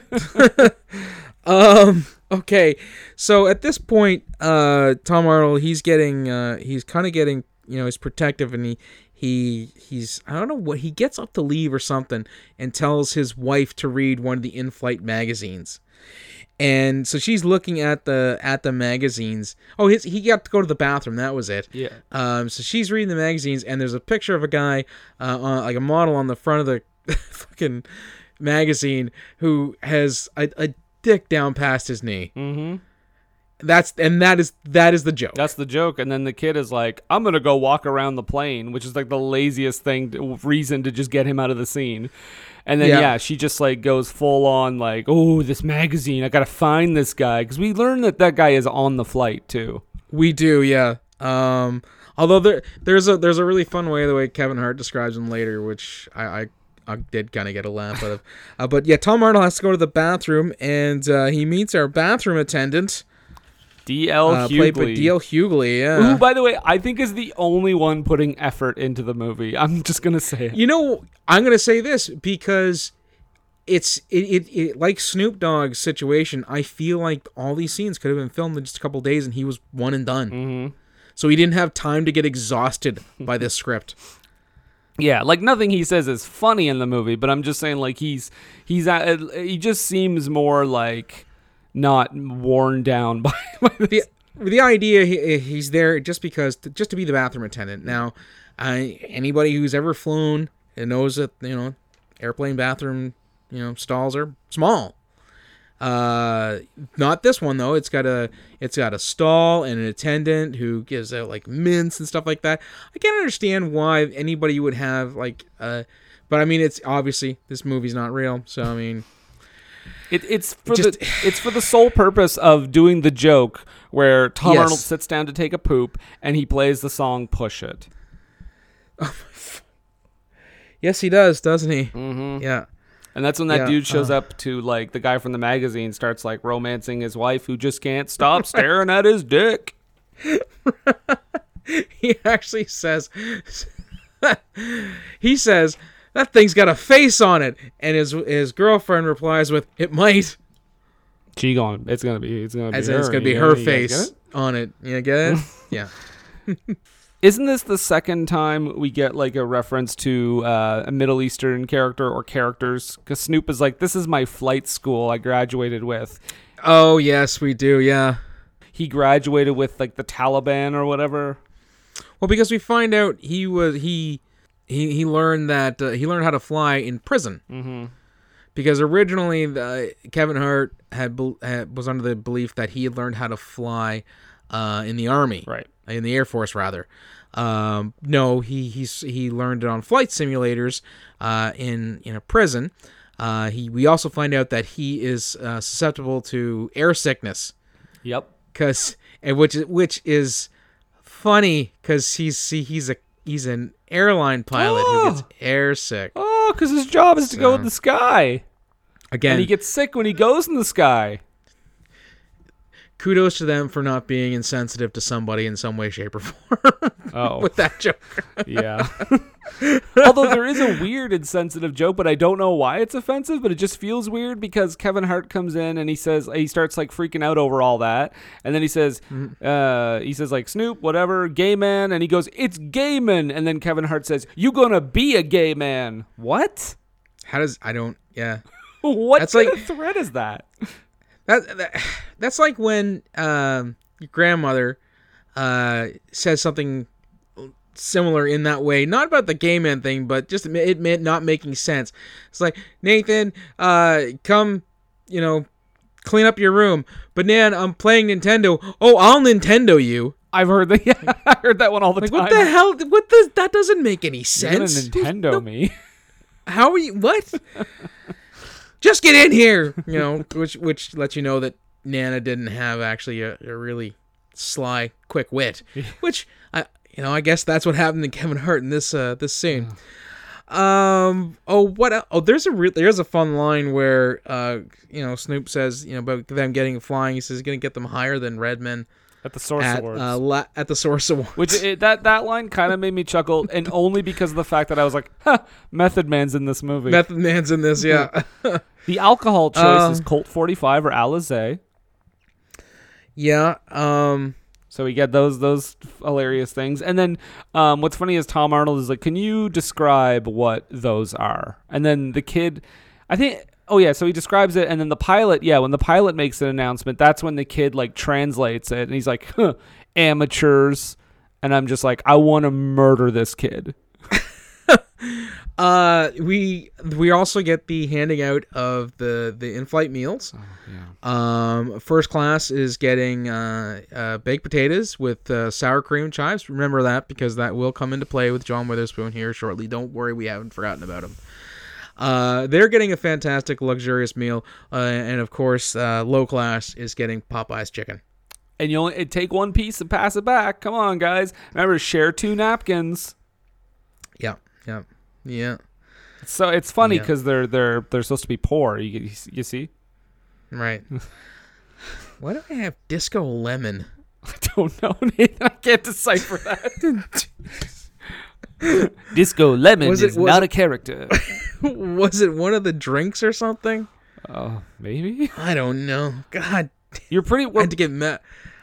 um. Okay. So at this point, uh, Tom Arnold he's getting uh he's kind of getting you know he's protective and he he he's I don't know what he gets up to leave or something and tells his wife to read one of the in-flight magazines. And so she's looking at the at the magazines. Oh, his, he got to go to the bathroom. That was it. yeah. Um, so she's reading the magazines, and there's a picture of a guy, uh, on, like a model on the front of the <laughs> fucking magazine, who has a, a dick down past his knee. Mm-hmm. That's and that is that is the joke. That's the joke, and then the kid is like, "I'm gonna go walk around the plane," which is like the laziest thing, to, reason to just get him out of the scene. And then Yeah. yeah. she just like goes full on like, "Oh, this magazine, I gotta find this guy," because we learn that that guy is on the flight too. we do, yeah. Um, although there there's a there's a really fun way the way Kevin Hart describes him later, which I. I I did kind of get a laugh out of, uh, but yeah, Tom Arnold has to go to the bathroom, and uh, he meets our bathroom attendant, D.L. uh, played by D.L. Hughley. Yeah, who, by the way, I think is the only one putting effort into the movie. I'm <laughs> just gonna say it. You know, I'm gonna say this because it's it, it, it like Snoop Dogg's situation. I feel like all these scenes could have been filmed in just a couple days, and he was one and done. Mhm. So he didn't have time to get exhausted by this <laughs> script. Yeah, like nothing he says is funny in the movie, but I'm just saying like he's he's at, he just seems more like not worn down <laughs> by, by. The the idea he, he's there just because just to be the bathroom attendant. Now, I anybody who's ever flown and knows that you know airplane bathroom you know stalls are small. Uh, not this one though. It's got a it's got a stall and an attendant who gives out like mints and stuff like that. I can't understand why anybody would have like uh, but I mean it's obviously this movie's not real, so I mean. It, it's for Just- the it's for the sole purpose of doing the joke where Tom Yes. Arnold sits down to take a poop and he plays the song "Push It." <laughs> Yes, he does, doesn't he? Mm-hmm. Yeah. And that's when that Yeah, dude shows uh. up to like the guy from the magazine starts like romancing his wife who just can't stop <laughs> staring at his dick. <laughs> he actually says he says that thing's got a face on it and his his girlfriend replies with it might She going, it's gonna be, it's gonna be, as her. it's gonna be her get it? You guys get face it? on it you get it <laughs> yeah <laughs> Isn't this the second time we get like a reference to uh, a Middle Eastern character or characters? Because Snoop is like, this is my flight school I graduated with. oh yes we do yeah He graduated with like the Taliban or whatever. well because we find out he was he he, he learned that uh, he learned how to fly in prison Mm-hmm. because originally the, Kevin Hart had, had was under the belief that he had learned how to fly uh, in the army Right. in the Air Force rather. Um, no, he he's he learned it on flight simulators uh, in in a prison. Uh, he we also find out that he is uh, susceptible to air sickness Yep. because and which is which is funny because he's see he's a he's an airline pilot who gets oh. airsick. Oh, because his job is to go in the sky, again. and he gets sick when he goes in the sky. Kudos to them for not being insensitive to somebody in some way, shape, or form <laughs> Oh, with that joke. yeah. <laughs> Although there is a weird insensitive joke, but I don't know why it's offensive, but it just feels weird because Kevin Hart comes in and he says he starts like freaking out over all that. And then he says uh he says like Snoop, whatever, gay man, and he goes, It's gay man and then Kevin Hart says, You gonna be a gay man. What? How does I don't yeah. <laughs> what That's kind like- of threat is that? That, that <sighs> that's like when um, your grandmother uh, says something similar in that way, not about the gay man thing, but just it meant not making sense. It's like Nathan, uh, come, you know, clean up your room. But Nan, I'm playing Nintendo. Oh, I'll Nintendo you. I've heard that <laughs> yeah, I heard that one all the Like time. what the hell? What does that doesn't make any You're sense? Nintendo me. How are you? What? <laughs> Just get in here. You know, <laughs> which which lets you know that Nana didn't have actually a, a really sly, quick wit. <laughs> Which I, you know, I guess that's what happened to Kevin Hart in this uh this scene. Um. Oh, what? el- Oh, there's a re- there's a fun line where uh you know Snoop says you know about them getting flying. He says he's gonna get them higher than Redman At the Source at Awards. uh la- at the Source Awards. Which it, that that line kind of made me chuckle, and <laughs> only because of the fact that I was like, huh, Method Man's in this movie. Method Man's in this, yeah. the alcohol choice Um, is Colt 45 or Alizé. yeah. Um. So we get those those hilarious things, and then um, what's funny is Tom Arnold is like, "Can you describe what those are?" And then the kid, I think, oh yeah, so he describes it, and then the pilot, yeah, when the pilot makes an announcement, that's when the kid like translates it, and he's like, huh, "Amateurs," and I'm just like, I want to murder this kid. <laughs> Uh, we we also get the handing out of the the in-flight meals. Um, first class is getting uh, uh, baked potatoes with uh, sour cream and chives. Remember that because that will come into play with John Witherspoon here shortly. Don't worry, we haven't forgotten about him. Uh, they're getting a fantastic, luxurious meal, uh, and of course, uh, low class is getting Popeye's chicken. and you only take one piece and pass it back. Come on, guys. Remember, share two napkins. Yeah, yeah, yeah. So it's funny Yeah. because they're they're they're supposed to be poor. You you see? Right. <laughs> Why do I have disco lemon? I don't know, <laughs> Nathan. I can't decipher that. <laughs> <laughs> Disco Lemon it- is not it- a character. <laughs> Was it one of the drinks or something? Oh, maybe <laughs> I don't know. God you're pretty. I had to get me-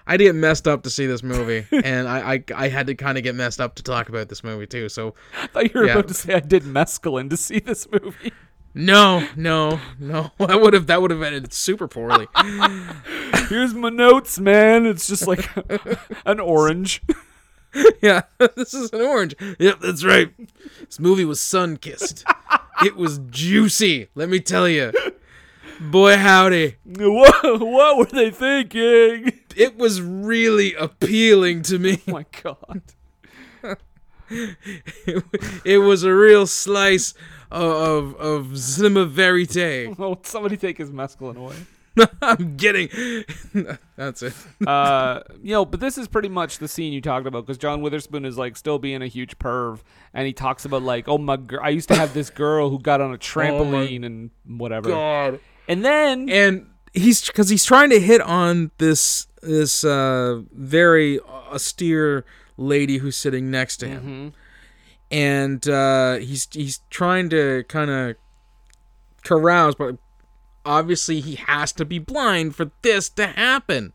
I had to get messed up to see this movie, and I, I I had to kind of get messed up to talk about this movie too. So I thought you were yeah. about to say I did mescaline to see this movie. No, no, no. That would have that would have ended super poorly. Here's my notes, man. It's just like an orange. <laughs> yeah, <laughs> this is an orange. Yep, that's right. This movie was sun kissed. it was juicy. Let me tell you. Boy, howdy. What, what were they thinking? It was really appealing to me. Oh my god. It, <laughs> it was a real slice of of, of cinema verite. Oh, somebody take his mescaline away. <laughs> I'm getting. <laughs> That's it. uh, you know, but this is pretty much the scene you talked about because John Witherspoon is like still being a huge perv, and he talks about like, oh my, gir- I used to have this girl who got on a <laughs> trampoline and whatever, God. and then and he's because he's trying to hit on this this uh, very austere lady who's sitting next to him, and uh, he's he's trying to kind of carouse, but obviously he has to be blind for this to happen.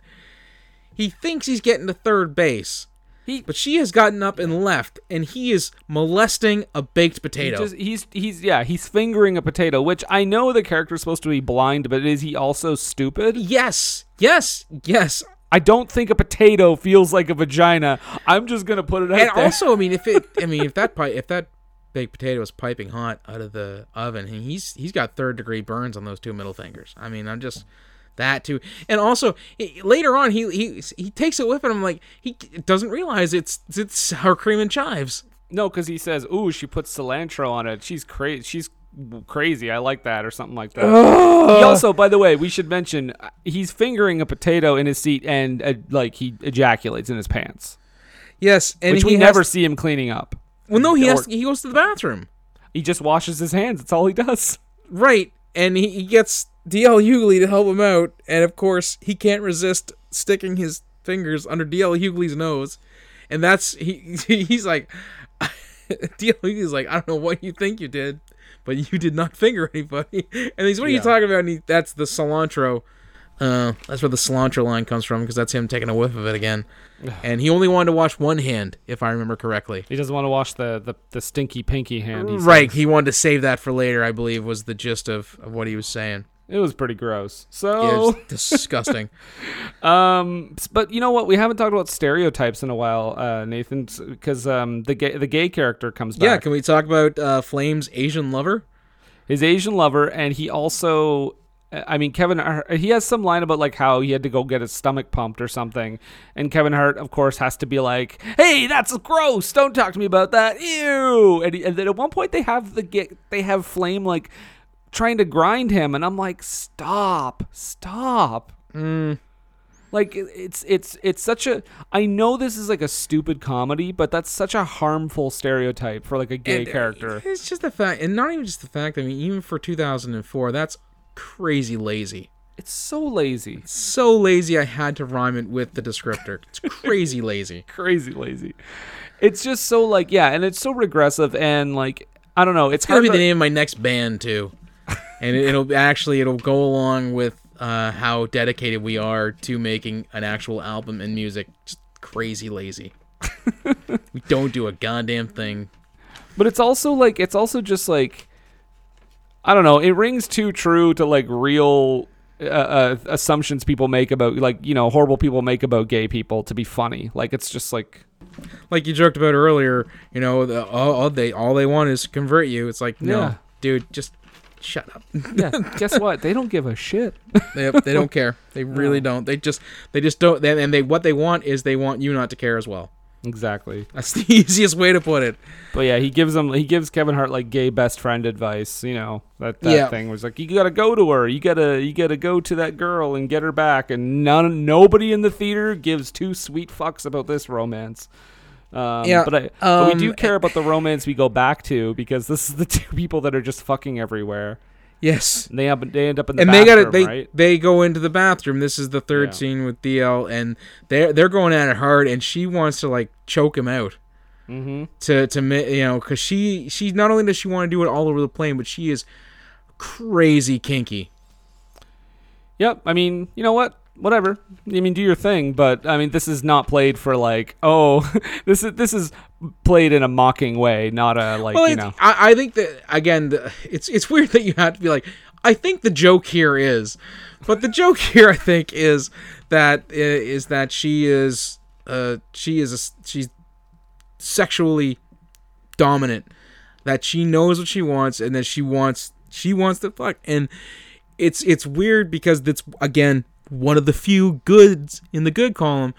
He thinks he's getting to third base. He- but she has gotten up and left, and he is molesting a baked he potato. just, he's he's yeah he's fingering a potato, which I know the character's supposed to be blind, but is he also stupid? yes, yes, yes. I don't think a potato feels like a vagina. I'm just gonna put it out and there. also, I mean, if it, I mean, if that if that baked potato is piping hot out of the oven, and he's he's got third degree burns on those two middle fingers. I mean, I'm just that too. And also, later on, he he he takes a whiff, and I'm like, he doesn't realize it's it's sour cream and chives. No, because he says, "Ooh, she puts cilantro on it. She's crazy. She's crazy. I like that," or something like that. he also, by the way, we should mention uh, he's fingering a potato in his seat, and uh, like he ejaculates in his pants, Yes, and which we never see him cleaning up. Well, no, he has. He goes to the bathroom. He just washes his hands. That's all he does. Right, and he, he gets DL Hughley to help him out, and of course he can't resist sticking his fingers under DL Hughley's nose, and that's he <laughs> he's like <laughs> DL Hughley's like I don't know what you think you did, but you did not finger anybody, <laughs> and he's what are you talking about? And he, that's the cilantro. Uh, that's where the cilantro line comes from because that's him taking a whiff of it again, and he only wanted to wash one hand if I remember correctly. He doesn't want to wash the the, the stinky pinky hand. He Right, he wanted to save that for later. I believe was the gist of, of what he was saying. It was pretty gross. Yeah, it So, was <laughs> disgusting. um, but you know what? We haven't talked about stereotypes in a while, uh, Nathan, because um, the gay the gay character comes back. yeah, can we talk about uh, Flame's Asian lover? his Asian lover, and he also, I mean, Kevin, Hart- he has some line about like how he had to go get his stomach pumped or something, and Kevin Hart, of course, has to be like, "Hey, that's gross! Don't talk to me about that! Ew!" And, he, and then at one point they have the get, they have Flame like trying to grind him, and I'm like, "Stop! Stop!" Mm. Like it's it's it's such a I know this is like a stupid comedy, but that's such a harmful stereotype for like a gay And, character. It's just the fact, and not even just the fact. I mean, even for 2004, that's crazy lazy. It's so lazy. So lazy, I had to rhyme it with the descriptor. It's <laughs> crazy lazy. crazy lazy. It's just so like yeah, and it's so regressive and like I don't know. It's It's gonna be the name of my next band too, <laughs> and it, it'll actually it'll go along with uh, how dedicated we are to making an actual album and music. Just crazy lazy. <laughs> we don't do a goddamn thing. but it's also like it's also just like I don't know. It rings too true to like real uh, uh, assumptions people make about like you know horrible people make about gay people to be funny. Like it's just like like you joked about earlier, you know, the, all, all they all they want is to convert you. It's like, no, Yeah. dude, just shut up. yeah. guess what? They don't give a shit. <laughs> they, they don't care. They really don't. They just they just don't. They, and they what they want is they want you not to care as well. Exactly. <laughs> That's the easiest way to put it. But yeah, he gives him he gives Kevin Hart like gay best friend advice. You know that that Yeah. thing was like you gotta go to her, you gotta you gotta go to that girl and get her back, and none nobody in the theater gives two sweet fucks about this romance. Um, Yeah, but, I, but we do um, care about the romance we go back to because this is the <laughs> two people that are just fucking everywhere. Yes. And they up they end up in the and they got it. They right? they go into the bathroom. This is the third Yeah. scene with DL, and they're they're going at it hard, and she wants to like choke him out. Mm-hmm. to to you know because she she not only does she want to do it all over the plane but she is crazy kinky Yep. I mean, you know what? Whatever. I mean, do your thing, but I mean, this is not played for like, oh, <laughs> this is this is played in a mocking way, not a like, Well, you know. I, I think that again, the, it's it's weird that you have to be like. I think the joke here is, but the joke <laughs> here I think is that is that she is uh she is a, she's sexually dominant, that she knows what she wants and that she wants she wants to fuck and it's it's weird because that's again one of the few goods in the good column.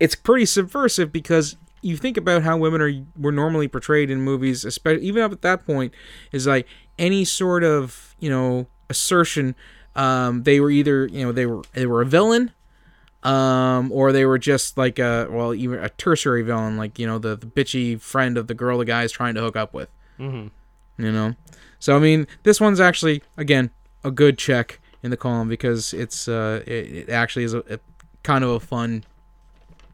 It's pretty subversive because you think about how women are were normally portrayed in movies, especially even up at that point, is like any sort of you know assertion. Um, they were either you know they were they were a villain, um, or they were just like a well even a tertiary villain, like you know the, the bitchy friend of the girl the guy is trying to hook up with. Mhm. You know, so I mean this one's actually again a good check in the column because it's uh it, it actually is a, a kind of a fun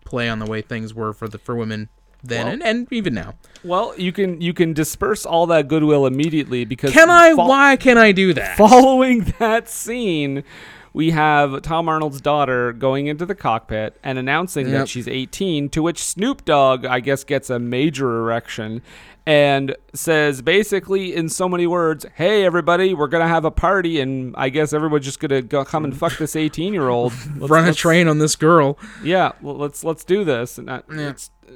play on the way things were for the for women then Well- and, and even now. Well, you can you can disperse all that goodwill immediately because Can I? fol- Why can I do that? Following <laughs> that scene, we have Tom Arnold's daughter going into the cockpit and announcing Yep. that she's 18, to which Snoop Dogg, I guess, gets a major erection and says basically in so many words, "Hey everybody, we're going to have a party and I guess everyone's just going to go come and fuck this 18-year-old. <laughs> Run a train on this girl. Yeah, well, let's let's do this." And that, Yeah. it's uh,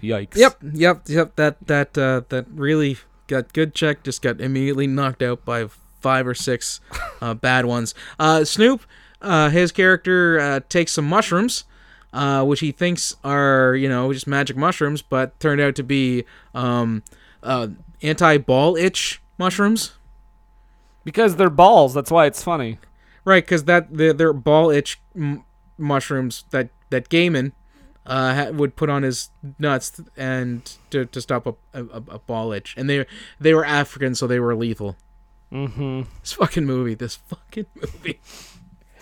yikes. Yep, yep, yep. That that uh, that really got good check. Just got immediately knocked out by five or six uh, bad ones. Uh, Snoop, uh, his character uh, takes some mushrooms, uh, which he thinks are you know just magic mushrooms, but turned out to be um, uh, anti-ball itch mushrooms. Because they're balls, that's why it's funny. Right, because that they're, they're ball itch m- mushrooms that that Gaiman uh, ha- would put on his nuts and to, to stop a, a, a ball itch, and they they were African, so they were lethal. Mhm. This fucking movie, this fucking movie.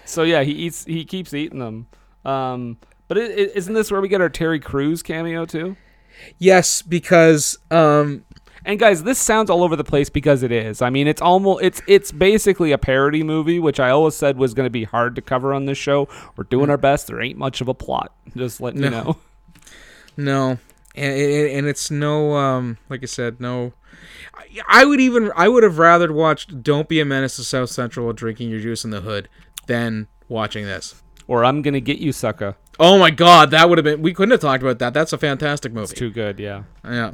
So yeah, he eats. He keeps eating them. Um, but isn't this where we get our Terry Crews cameo too? Yes, because um, And guys, this sounds all over the place because it is. I mean, it's almost it's it's basically a parody movie, which I always said was going to be hard to cover on this show. We're doing our best. There ain't much of a plot. Just letting you know. <laughs> no, and and it's no um, like I said, no. I- I would even I would have rather watched "Don't Be a Menace to South Central" while drinking your juice in the hood than watching this. Or I'm gonna get you, sucker. Oh my god, that would have been. We couldn't have talked about that. That's a fantastic movie. It's too good. Yeah. Yeah.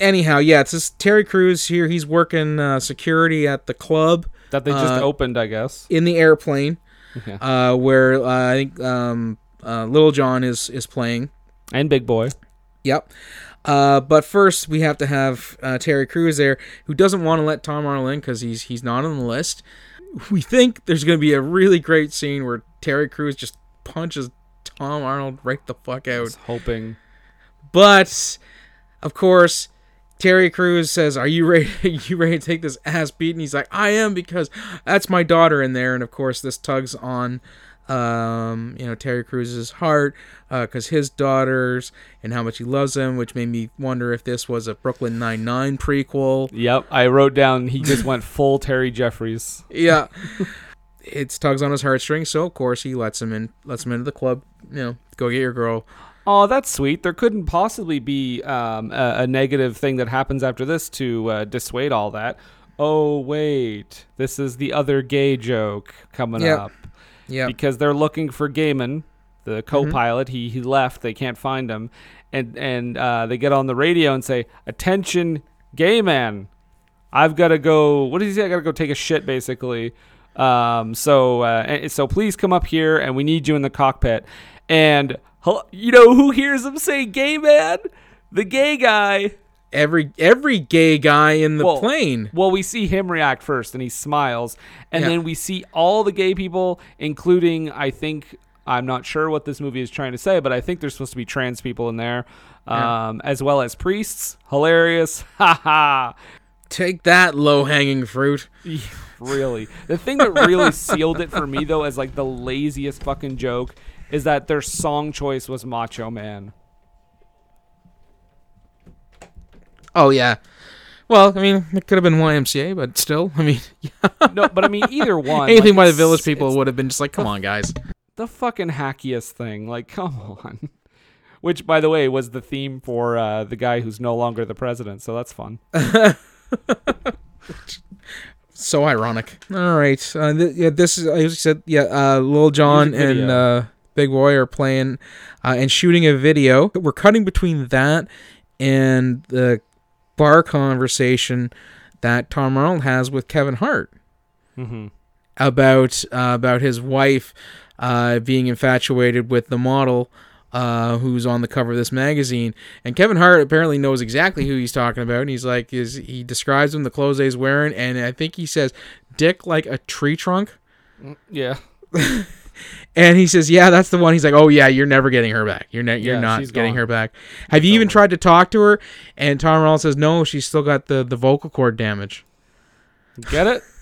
Anyhow, yeah, it's this Terry Crews here. He's working uh, security at the club That they just Uh, opened, I guess. in the airplane, Yeah. uh, where uh, I think um, uh, Lil Jon is is playing. And Big Boy. Yep. Uh, but first, we have to have uh, Terry Crews there, who doesn't want to let Tom Arnold in because he's he's not on the list. We think there's going to be a really great scene where Terry Crews just punches Tom Arnold right the fuck out. Hoping. But of course, Terry Crews says, "Are you ready? <laughs> you ready to take this ass beat?" And he's like, "I am because that's my daughter in there." And of course, this tugs on, um, you know, Terry Crews's heart because his daughters and how much he loves them, which made me wonder if this was a Brooklyn Nine Nine prequel. Yep. I wrote down. He just went full Terry Jeffords. Yeah. It's tugs on his heartstrings, so of course he lets him in, lets him into the club. You know, go get your girl. Oh, that's sweet. There couldn't possibly be um, a, a negative thing that happens after this to uh, dissuade all that. Oh, wait. This is the other gay joke coming Yep. up. Yeah, Because they're looking for Gaiman, the co pilot. He, he left. They can't find him. And, and uh, they get on the radio and say, Attention, gay man. I've got to go. What does he say? I got to go take a shit, basically. Um, so, uh, so please come up here, and we need you in the cockpit. And you know who hears him say "gay man"? The gay guy. Every every gay guy in the Well, plane. Well, we see him react first, and he smiles, and Yeah. then we see all the gay people, including I think I'm not sure what this movie is trying to say, but I think there's supposed to be trans people in there, Yeah. um, as well as priests. Hilarious, <laughs> ha ha. Take that low hanging fruit. <laughs> really. The thing that really sealed it for me though as like the laziest fucking joke is that their song choice was Macho Man. Oh yeah. Well, I mean, it could have been YMCA, but still, I mean, <laughs> No, but I mean either <laughs> one. anything like, by the Village People would have been just like, come on, guys. the fucking hackiest thing. Like, <laughs> come on. Which, by the way, was the theme for uh, the guy who's no longer the president. So that's fun. So ironic. All right. Uh, th- yeah, this is, I said, yeah, uh, Lil Jon and uh, Big Boy are playing uh, and shooting a video. We're cutting between that and the bar conversation that Tom Arnold has with Kevin Hart Mm-hmm. about uh, about his wife uh, being infatuated with the model uh, who's on the cover of this magazine. And Kevin Hart apparently knows exactly who he's talking about. And he's like, is he describes him the clothes he's wearing, and I think he says, "Dick like a tree trunk." Yeah. <laughs> And he says, "Yeah, that's the one." He's like, "Oh yeah, you're never getting her back. You're ne- you're Yeah, not getting gone. her back." Have you even tried to talk to her? And Tom Arnold says, "No, she's still got the the vocal cord damage." Get it? <laughs>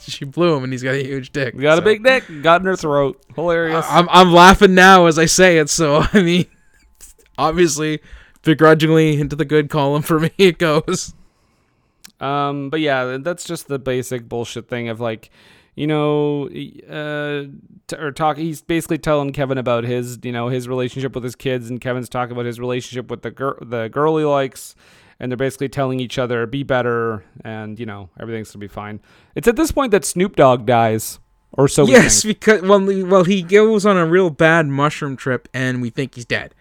She, blew him, and he's got a huge dick. Got so. a big dick. Got in her throat. Hilarious. I'm I'm laughing now as I say it. So <laughs> I mean, obviously, begrudgingly into the good column for me it goes. Um, but yeah, that's just the basic bullshit thing of like, you know, uh, t- or talk. He's basically telling Kevin about his, you know, his relationship with his kids, and Kevin's talking about his relationship with the girl, the girl he likes, and they're basically telling each other be better, and you know, everything's gonna be fine. It's at this point that Snoop Dogg dies, or so. we yes, think. because well, he- well, he goes on a real bad mushroom trip, and we think he's dead.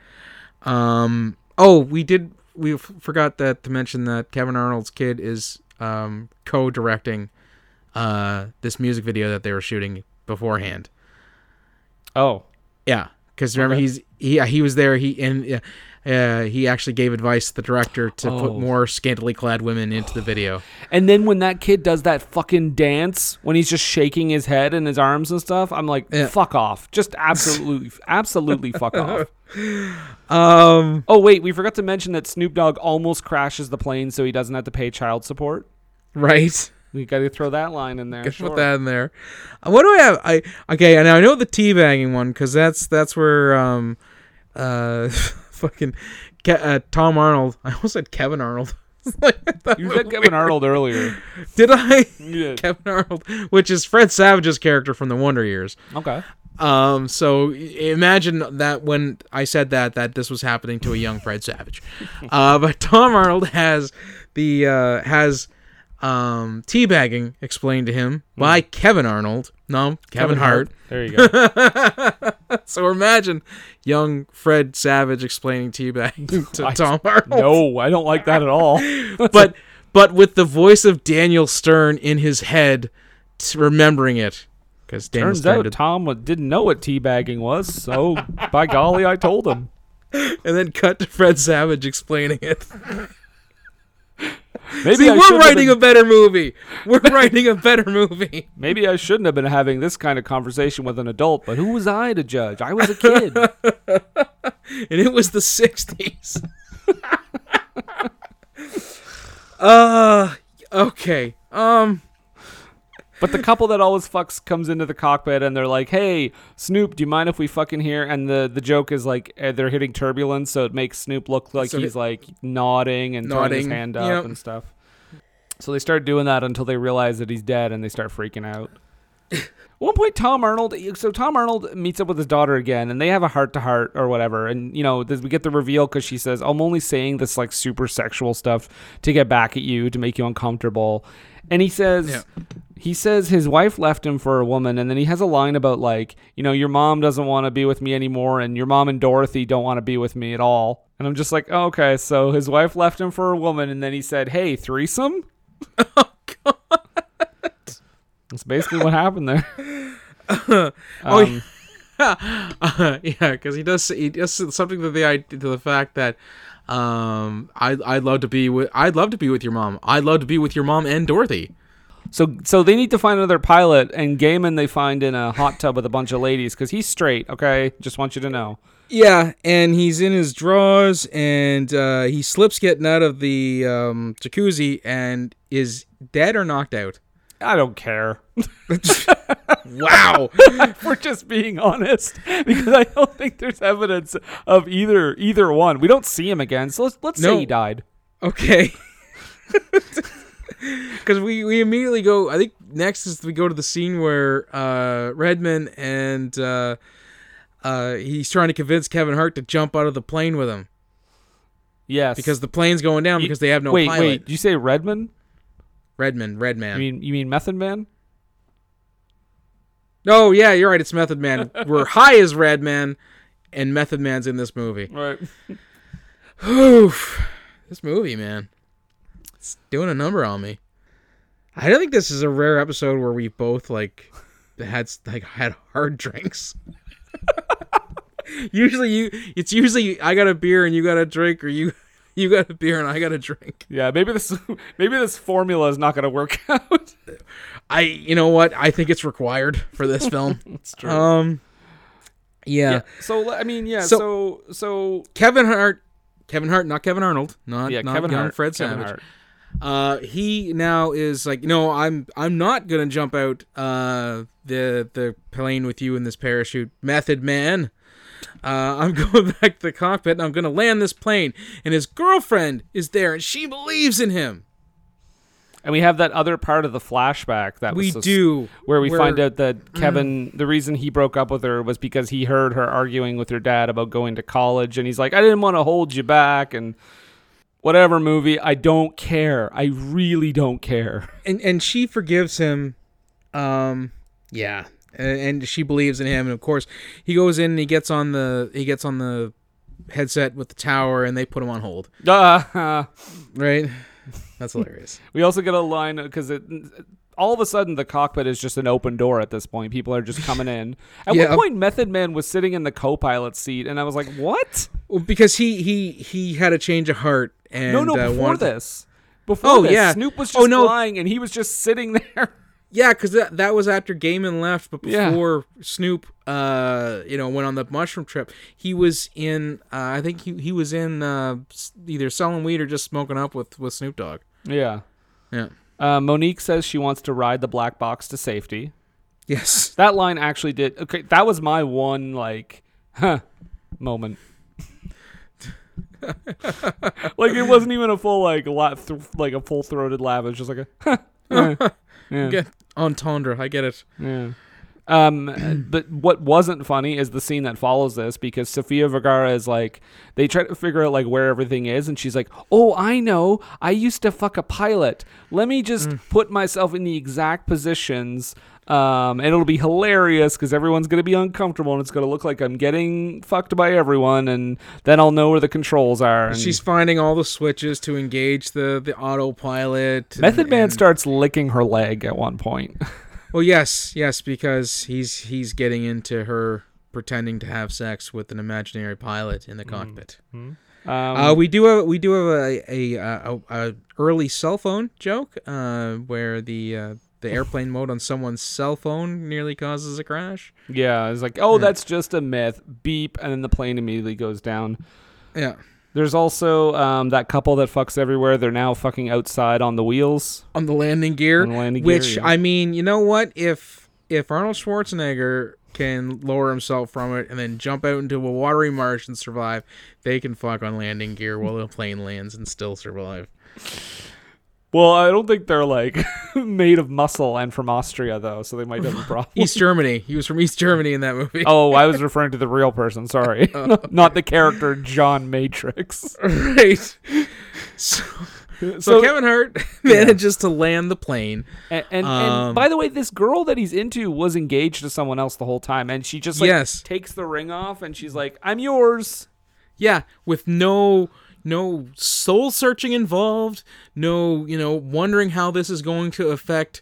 Um. Oh, we did. We f- forgot that to mention that Kevin Arnold's kid is um co-directing uh this music video that they were shooting beforehand. Oh, Yeah, because remember Okay. he's he he was there. He and uh, uh, he actually gave advice to the director to Oh. put more scantily clad women into the video. And then when that kid does that fucking dance, when he's just shaking his head and his arms and stuff, I'm like, Yeah. fuck off. Just absolutely, <laughs> absolutely fuck off. Um. Oh, wait, we forgot to mention that Snoop Dogg almost crashes the plane so he doesn't have to pay child support. Right. We got to throw that line in there. Gotta Sure. Put that in there. Uh, What do I have? I okay. And I know the teabagging one because that's that's where um uh <laughs> fucking Ke- uh, Tom Arnold. <laughs> I almost said Kevin Arnold. <laughs> Like, You said. Kevin Arnold earlier. Did I? Yeah. Kevin Arnold, which is Fred Savage's character from the Wonder Years. Okay. Um, so imagine that when I said that, that this was happening to a young Fred Savage. uh, but Tom Arnold has the uh, has um, teabagging explained to him by Kevin Arnold. No, Kevin, Hart. There you go. <laughs> So imagine young Fred Savage explaining teabagging <laughs> to I- Tom Arnold. no, I don't like that at all. <laughs> but but with the voice of Daniel Stern in his head, remembering it. Because Daniel Turns Stern out did Tom didn't know what teabagging was, so by golly, I told him. and then cut to Fred Savage explaining it. Maybe See, I we're writing been- a better movie. We're <laughs> writing a better movie. Maybe I shouldn't have been having this kind of conversation with an adult, but who was I to judge? I was a kid. <laughs> And it was the '60s. <laughs> uh, okay. Um, but the couple that always fucks comes into the cockpit and they're like, "Hey, Snoop, do you mind if we fucking here?" And the the joke is like uh, they're hitting turbulence, so it makes Snoop look like So he's they- like nodding and throwing his hand up yep. and stuff. So they start doing that until they realize that he's dead and they start freaking out. At <laughs> one point, Tom Arnold. So Tom Arnold meets up with his daughter again, and they have a heart to heart or whatever. And you know, this- we get the reveal because she says, "I'm only saying this like super sexual stuff to get back at you to make you uncomfortable." And he says, Yeah. He says his wife left him for a woman, and then he has a line about like, you know, your mom doesn't want to be with me anymore, and your mom and Dorothy don't want to be with me at all. And I'm just like, oh, okay, so his wife left him for a woman, and then he said, hey, threesome. <laughs> <laughs> oh god. That's basically what happened there. <laughs> Oh, Um, uh, yeah, because he does he does something to the idea to the fact that um I I'd love to be with I'd love to be with your mom. I'd love to be with your mom and Dorothy. So so they need to find another pilot, and Gaiman they find in a hot tub with a bunch of ladies because he's straight. Okay, just want you to know. Yeah, and he's in his drawers, and uh, he slips getting out of the um, jacuzzi, and is dead or knocked out. I don't care. <laughs> Wow. <laughs> We're just being honest because I don't think there's evidence of either either one. We don't see him again, so let's let's No. say he died. okay. <laughs> <laughs> because we we immediately go. I think next is we go to the scene where uh, Redman and uh, uh, he's trying to convince Kevin Hart to jump out of the plane with him Yes. because the plane's going down because they have no wait, pilot. wait. Did you say Redman? Redman, Redman. You mean you mean Method Man? oh yeah, you're right. It's Method Man. <laughs> We're high as Redman, and Method Man's in this movie. Right. Oof. This movie, man. It's doing a number on me. I don't think this is a rare episode where we both like had like had hard drinks. <laughs> usually you it's usually I got a beer and you got a drink or you you got a beer and I got a drink. Yeah, maybe this <laughs> maybe this formula is not going to work <laughs> out. I you know what? I think it's required for this film. It's true. um yeah. yeah. So I mean, yeah. So- So so, Kevin Hart Kevin Hart, not Kevin Arnold, not yeah. not Kevin young Hart. Fred Kevin Savage. Hart. Uh, he now is like, no, I'm I'm not gonna jump out uh the the plane with you in this parachute, method man. Uh, I'm <laughs> going back to the cockpit and I'm gonna land this plane. And his girlfriend is there and she believes in him. And we have that other part of the flashback that was We do where we where- find out that Kevin, the reason he broke up with her was because he heard her arguing with her dad about going to college, and he's like, "I didn't want to hold you back," and whatever movie, I don't care. I really don't care. <laughs> and and she forgives him. Um, yeah, and, and she believes in him. And of course, he goes in and he gets on the he gets on the headset with the tower, and they put him on hold. Uh, <laughs> Right? That's hilarious. <laughs> we also get a line because it. All of a sudden, the cockpit is just an open door at this point. People are just coming in. At Yeah. one point, Method Man was sitting in the co-pilot seat, and I was like, "What? Well, because he he he had a change of heart and no, no!" uh, Before this, before Oh, this, yeah. Snoop was just Oh, just no. flying, and he was just sitting <laughs> there. Yeah, because that that was after Gaiman left, but Yeah. before Snoop, uh, you know, went on the mushroom trip. He was in, uh, I think he he was in uh, either selling weed or just smoking up with with Snoop Dogg. Yeah. Yeah. Uh, Mo'Nique says she wants to ride the black box to safety. Yes. That line actually did. Okay, that was my one like, <laughs> huh, moment. <laughs> like it wasn't even a full like laugh, th- like a full throated laugh. It was just like a, <laughs> yeah, <laughs> yeah, Get entendre. I get it. yeah. Um, <clears throat> but what wasn't funny is the scene that follows this because Sofia Vergara is like, they try to figure out like where everything is, and she's like, "Oh, I know. I used to fuck a pilot. Let me just put myself in the exact positions." Um, and it'll be hilarious because everyone's gonna be uncomfortable, and it's gonna look like I'm getting fucked by everyone, and then I'll know where the controls are. And She's finding all the switches to engage the the autopilot. and- Method Man and- starts licking her leg at one point. <laughs> Well, yes, yes, because he's he's getting into her pretending to have sex with an imaginary pilot in the cockpit. um, Uh, we do have we do have a a, a, a early cell phone joke uh, where the uh, the airplane mode on someone's cell phone nearly causes a crash. Yeah, it's like, oh, that's just a myth. Beep, and then the plane immediately goes down. Yeah, There's also um, that couple that fucks everywhere. They're now fucking outside on the wheels. on the landing gear. The landing gear, which yeah. I mean, you know what? If if Arnold Schwarzenegger can lower himself from it and then jump out into a watery marsh and survive, they can fuck on landing gear while the plane lands and still survive. Well, I don't think they're like <laughs> made of muscle and from Austria though, so they might have a <laughs> problem. East Germany. He was from East Germany in that movie. oh, I was <laughs> referring to the real person. Sorry, not the character John Matrix. right. So, so, So- Kevin Hart manages to land the plane. And, and, Um, and by the way, this girl that he's into was engaged to someone else the whole time, and she just like Yes. takes the ring off, and she's like, "I'm yours." Yeah, with no no soul searching involved, no, you know, wondering how this is going to affect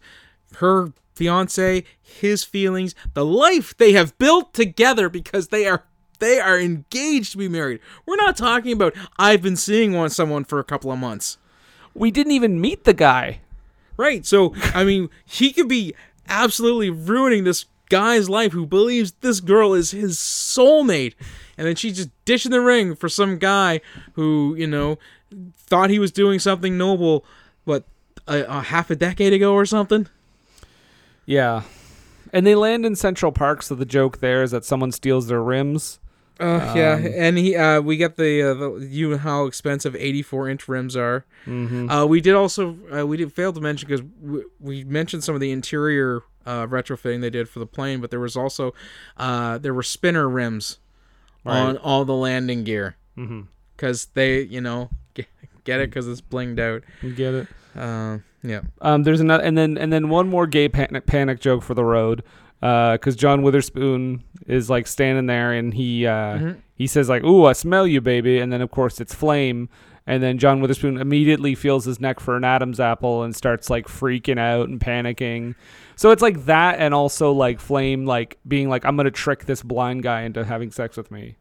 her fiance, his feelings, the life they have built together because they are they are engaged to be married. We're not talking about I've been seeing one someone for a couple of months. We didn't even meet the guy. Right. So, I mean, he could be absolutely ruining this guy's life who believes this girl is his soulmate. And then she's just dishing the ring for some guy who, you know, thought he was doing something noble, what, a, a half a decade ago or something? Yeah. And they land in Central Park, so the joke there is that someone steals their rims. Uh, yeah, Um, and he uh, we get the, uh, the you know how expensive 84 inch rims are. Mm-hmm. Uh, we did also uh, we did fail to mention because we, we mentioned some of the interior uh, retrofitting they did for the plane, but there was also uh, there were spinner rims on all the landing gear Mm-hmm. because they you know <laughs> get, get it because it's blinged out. You get it. Uh, yeah. Um, there's another, and then and then one more gay panic panic joke for the road, because John Witherspoon is like standing there and he uh, Mhm. he says like, "Ooh, I smell you, baby," and then of course it's Flame, and then John Witherspoon immediately feels his neck for an Adam's apple and starts like freaking out and panicking. So it's like that, and also like Flame like being like, "I'm gonna trick this blind guy into having sex with me."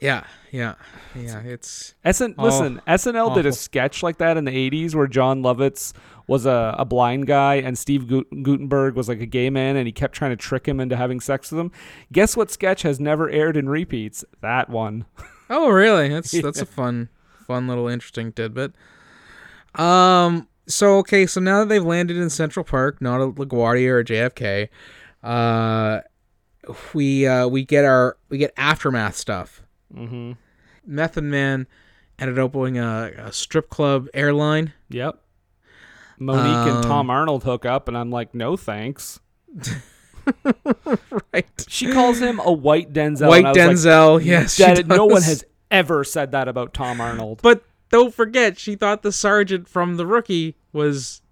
Yeah, yeah, yeah. It's SN, Oh, listen, SNL did a sketch like that in the 80s where Jon Lovitz was a, a blind guy and Steve Gu- Guttenberg was like a gay man and he kept trying to trick him into having sex with him. Guess what sketch has never aired in repeats? That one. <laughs> oh really? That's that's a fun, fun little interesting tidbit. Um. So okay. So now that they've landed in Central Park, not at LaGuardia or JFK, uh, we uh we get our we get aftermath stuff. Mm-hmm. Method Man ended up owning a, a strip club airline. Yep. Mo'Nique and Um, Tom Arnold hook up and I'm like, no thanks. <laughs> right. She calls him a white Denzel. White and Denzel. Like, yes. that, no one has ever said that about Tom <sighs> Arnold. But don't forget, she thought the sergeant from the rookie was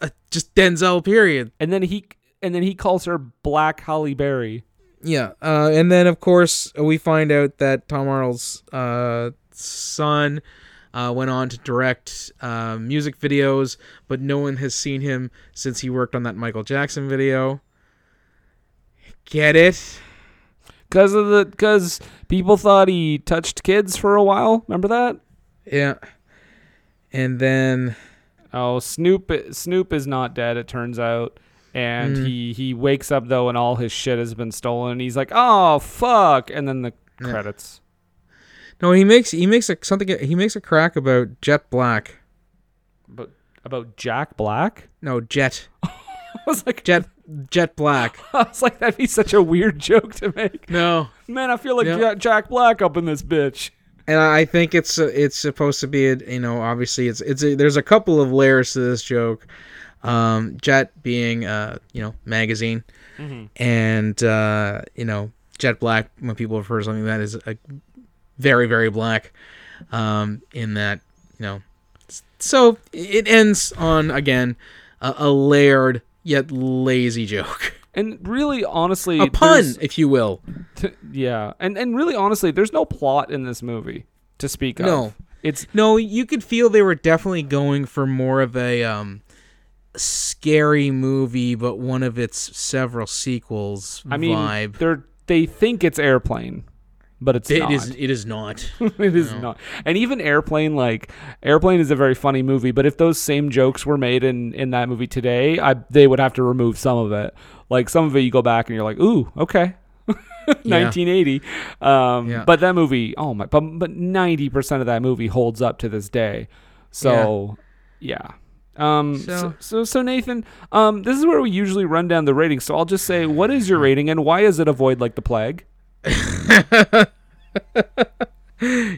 uh, just Denzel. Period. and then he and then he calls her Black Halle Berry. Yeah, uh, and then of course we find out that Tom Arnold's uh, son uh, went on to direct uh, music videos, but no one has seen him since he worked on that Michael Jackson video. Get it? Cause of the cause people thought he touched kids for a while. Remember that? Yeah. And then Oh, Snoop Snoop is not dead. It turns out, and Mm. he he wakes up though, and all his shit has been stolen. And he's like, "Oh fuck!" And then the Yeah. credits. no, he makes he makes a something he makes a crack about Jet Black. But about Jack Black, No, Jet <laughs> <laughs> was like, Jet Jet Black. <laughs> I was like, that'd be such a weird joke to make. No. Man, I feel like Yeah. Ja- Jack Black up in this bitch. and I think it's it's supposed to be a, you know obviously it's it's a, there's a couple of layers to this joke. Um, Jet being uh you know magazine, and uh, you know Jet Black when people refer to something that is a very very black, um, in that you know, so it ends on again a, a layered yet lazy joke, And really, honestly, a pun if you will. t- yeah, and and really, honestly, there's no plot in this movie to speak of. No. it's No, you could feel they were definitely going for more of a um, scary movie, but one of its several sequels I mean, vibe. they're they think it's airplane, but it's It not. is. It is not. <laughs> it is not. And even Airplane, like Airplane, is a very funny movie. But if those same jokes were made in in that movie today, I they would have to remove some of it. Like some of it, you go back and you're like, ooh, okay. <laughs> 1980 um Yeah. but that movie oh my but but 90% of that movie holds up to this day so yeah, um so, So- so so nathan um this is where we usually run down the ratings so i'll just say what is your <laughs> rating and why is it avoid like the plague <laughs>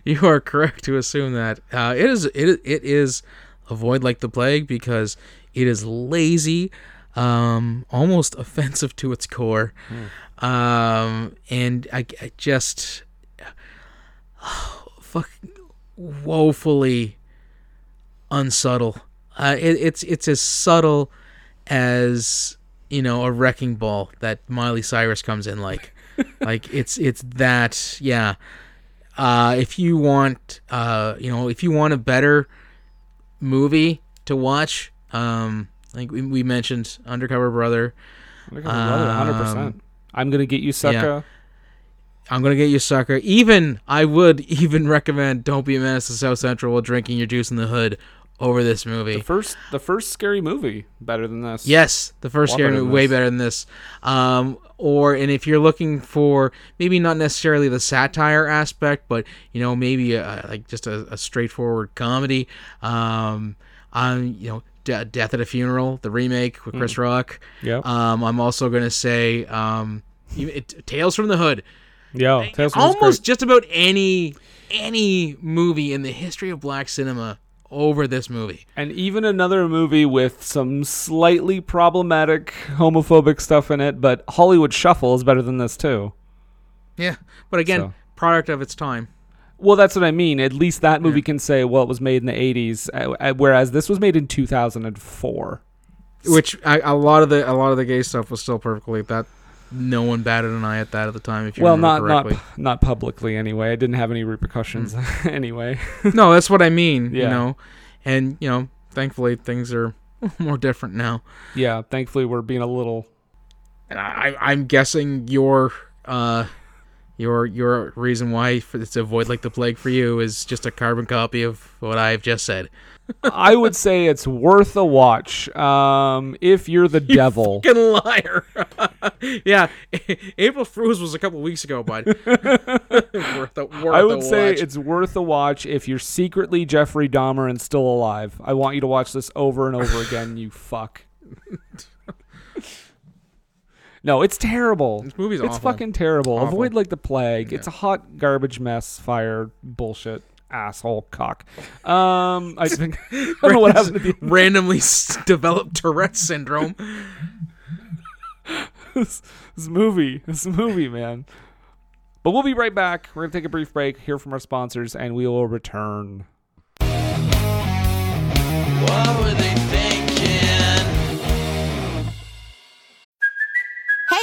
you are correct to assume that uh, it is. It it is avoid like the plague because it is lazy, um, almost <laughs> offensive to its core, um, and I, I just <sighs> fuck woefully unsubtle. Uh, it, it's it's as subtle as you know a wrecking ball that Miley Cyrus comes in like. Like it's it's that yeah. Uh, if you want uh, you know if you want a better movie to watch, um, like we, we mentioned Undercover Brother. Percent. Um, I'm gonna get you, sucker. I'm gonna get you sucker. Even I would <laughs> even recommend Don't Be a Menace to South Central while drinking your juice in the hood over this movie. The first, the first scary movie, better than this. Yes, the first Lot scary movie way better than this. Um, or and if you're looking for maybe not necessarily the satire aspect, but you know maybe a, like just a, a straightforward comedy. Um, um, you know, De- Death at a Funeral, the remake with Chris Rock. Yeah. Um, I'm also gonna say um, it, Tales from the Hood. Yeah, Tales from the almost just about any any movie in the history of black cinema over this movie. and even another movie with some slightly problematic homophobic stuff in it, but Hollywood Shuffle is better than this too. Yeah, but again, So- product of its time. Well, that's what I mean. At least that movie can say, well, it was made in the 80s, uh, uh, whereas this was made in 2004. Which I, a lot of the a lot of the gay stuff was still perfectly that. No one batted an eye at that at the time. If you Well, not remember not correctly. not publicly anyway. I didn't have any repercussions <laughs> anyway. no, that's what I mean. You know, and you know, thankfully things are <laughs> more different now. yeah, thankfully we're being a little And I, I'm guessing your uh, your your reason why to avoid like the plague for you is just a carbon copy of what I've just said. I would say it's worth a watch. Um, if you're the <laughs> devil. Fucking liar. <laughs> yeah, April Fools was a couple weeks ago, bud. <laughs> worth a, worth I a would say watch. it's worth a watch if you're secretly Jeffrey Dahmer and still alive. I want you to watch this over and over again, you fuck. No, it's terrible. This movie's it's awful. fucking terrible. Awful. Avoid like the plague. It's a hot garbage mess fire bullshit asshole cock. Um, I <laughs> think I don't know what happened to the <laughs> randomly developed Tourette's syndrome. <laughs> this, this movie. This movie, man. But we'll be right back. We're gonna take a brief break, hear from our sponsors, and we will return. What were they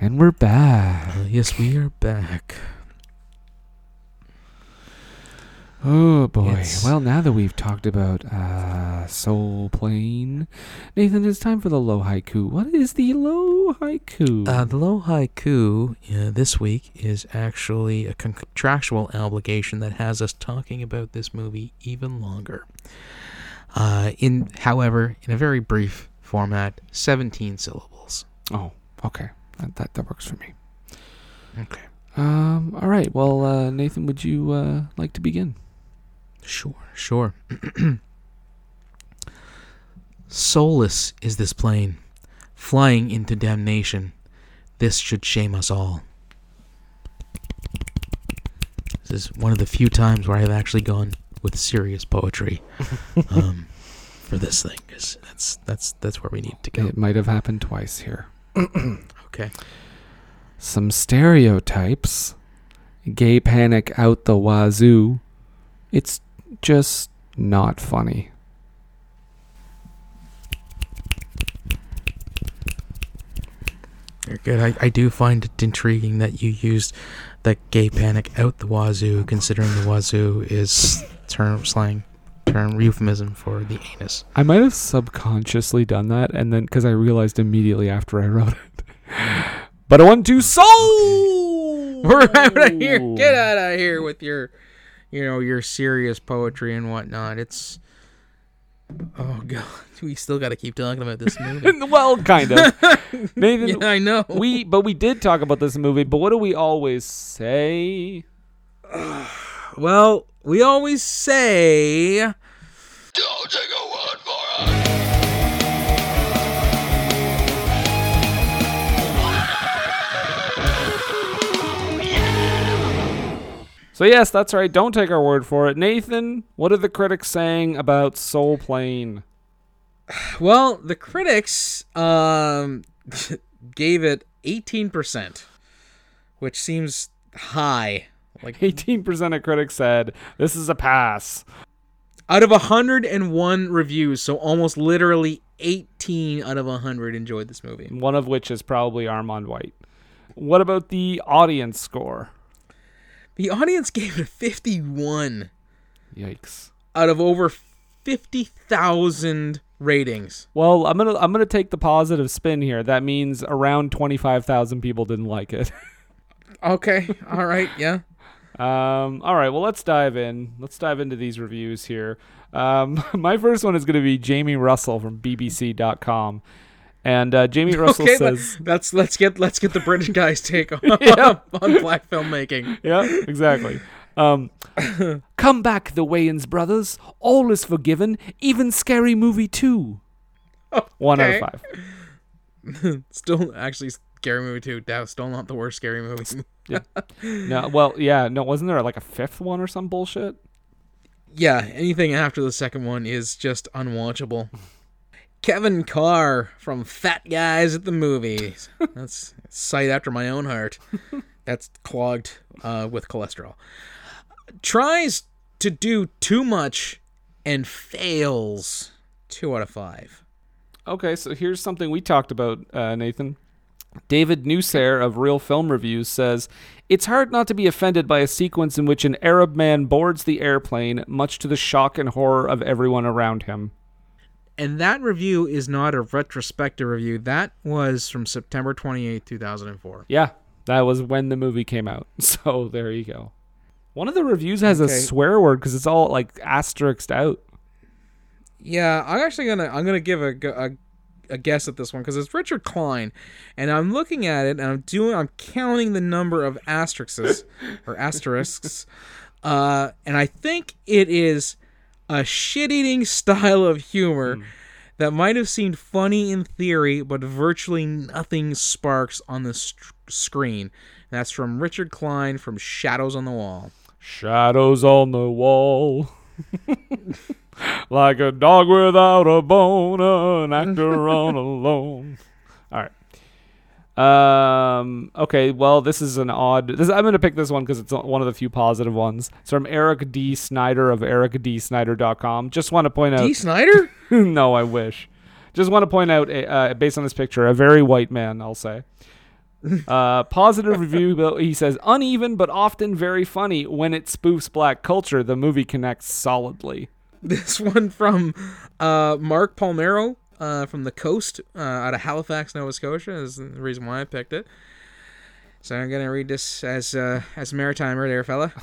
And we're back. yes, we are back. Oh boy. It's- Well, now that we've talked about uh, Soul Plane, Nathan, it's time for the low haiku. What is the low haiku? Uh, the low haiku uh, this week is actually a contractual obligation that has us talking about this movie even longer. Uh, in, however, in a very brief format, 17 syllables. oh, okay. That, that that works for me. Okay. Um. All right. Well, uh, Nathan, would you uh, like to begin? Sure, sure. <clears throat> Soulless is this plane, flying into damnation. This should shame us all. This is one of the few times where I've actually gone with serious poetry <laughs> um, for this thing, 'cause that's that's that's where we need to go. It might have happened twice here. <clears throat> Okay. Some stereotypes. Gay panic out the wazoo. It's just not funny. Very good. I, I do find it intriguing that you used the gay panic out the wazoo, considering the wazoo is term slang, term euphemism for the anus. I might have subconsciously done that, and then because I realized immediately after I wrote it. But I want to soul. <laughs> We're out of here. Get out of here with your, you know, your serious poetry and whatnot. It's, oh god, <laughs> we still got to keep talking about this movie. <laughs> well, kind of. Nathan, yeah, I know. we but we did talk about this movie. But what do we always say? <sighs> well, we always say. Don't take a word So yes, that's right. Don't take our word for it, Nathan. What are the critics saying about Soul Plane? Well, the critics um <laughs> gave it 18%, which seems high. Like <laughs> Eighteen percent of critics said this is a pass. out of 101 reviews, so almost literally 18 out of 100 enjoyed this movie. One of which is probably Armond White. What about the audience score? The audience gave it a 51 Yikes. out of over 50,000 ratings. Well, I'm gonna I'm gonna take the positive spin here. That means around twenty five thousand people didn't like it. <laughs> Okay. All right. Yeah. Um, all right, well, let's dive in. Let's dive into these reviews here. Um, <laughs> my first one is going to be Jamie Russell from BBC.com. And uh, Jamie <laughs> Russell Okay. says, let, let's get let's get the British guy's take on, <laughs> Yeah. <laughs> on black filmmaking. yeah, exactly. Um, Come back, the Wayans brothers. All is forgiven, even Scary Movie 2. One out of five. Still, actually, scary movie Two. That was still not the worst scary movie. yeah. No, well, yeah, no, wasn't there like a fifth one or some bullshit? yeah, anything after the second one is just unwatchable. Kevin Carr from Fat Guys at the Movies. <laughs> That's sight after my own heart. That's clogged uh, with cholesterol. Tries to do too much and fails. Two out of five. Okay, so here's something we talked about, uh, Nathan. David Nusair of Reel Film Reviews says it's hard not to be offended by a sequence in which an Arab man boards the airplane, much to the shock and horror of everyone around him. And that review is not a retrospective review. That was from September 28, 2004. Yeah, that was when the movie came out. <laughs> So there you go. One of the reviews has Okay. a swear word because it's all like asterisked out. Yeah, I'm actually gonna I'm gonna give a, a, a guess at this one because it's Richard Cline, and I'm looking at it and I'm doing I'm counting the number of asterisks or asterisks, <laughs> uh, and I think it is a shit-eating style of humor hmm. that might have seemed funny in theory, but virtually nothing sparks on the st- screen. That's from Richard Cline from Shadows on the Wall. Shadows on the wall. <laughs> like a dog without a bone, an actor on alone. All right. Um. Okay. Well, this is an odd. This, I'm going to pick this one because it's one of the few positive ones. It's from Eric D. Snyder of ericdsnyder.com. Just want to point out. D. Snyder? <laughs> no, I wish. Just want to point out, uh, based on this picture, a very white man. I'll say. <laughs> Uh, positive review. He says uneven, but often very funny. When it spoofs black culture, the movie connects solidly. this one from uh, Mark Palermo uh, from the coast uh, out of Halifax, Nova Scotia is the reason why I picked it. So I'm gonna read this as uh, as a maritimer there, fella. <laughs>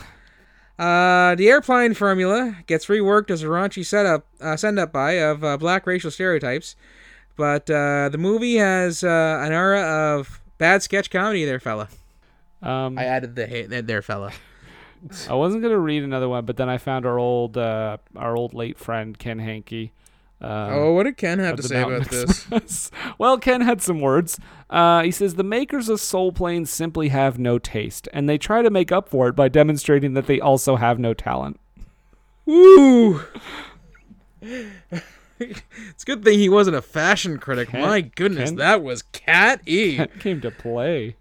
Uh, the airplane formula gets reworked as a raunchy setup uh, send up by of uh, black racial stereotypes, but uh, the movie has uh, an aura of bad sketch comedy there, fella. Um, I added the hate there, fella. <laughs> I wasn't gonna read another one, but then I found our old, uh, our old late friend Ken Hanke. Uh, oh, what did Ken have to say Mountain about this? <laughs> Well, Ken had some words. Uh, he says the makers of Soul Plane simply have no taste, and they try to make up for it by demonstrating that they also have no talent. Woo! <laughs> it's a good thing he wasn't a fashion critic. Ken- My goodness, Ken- that was cat e, <laughs> came to play.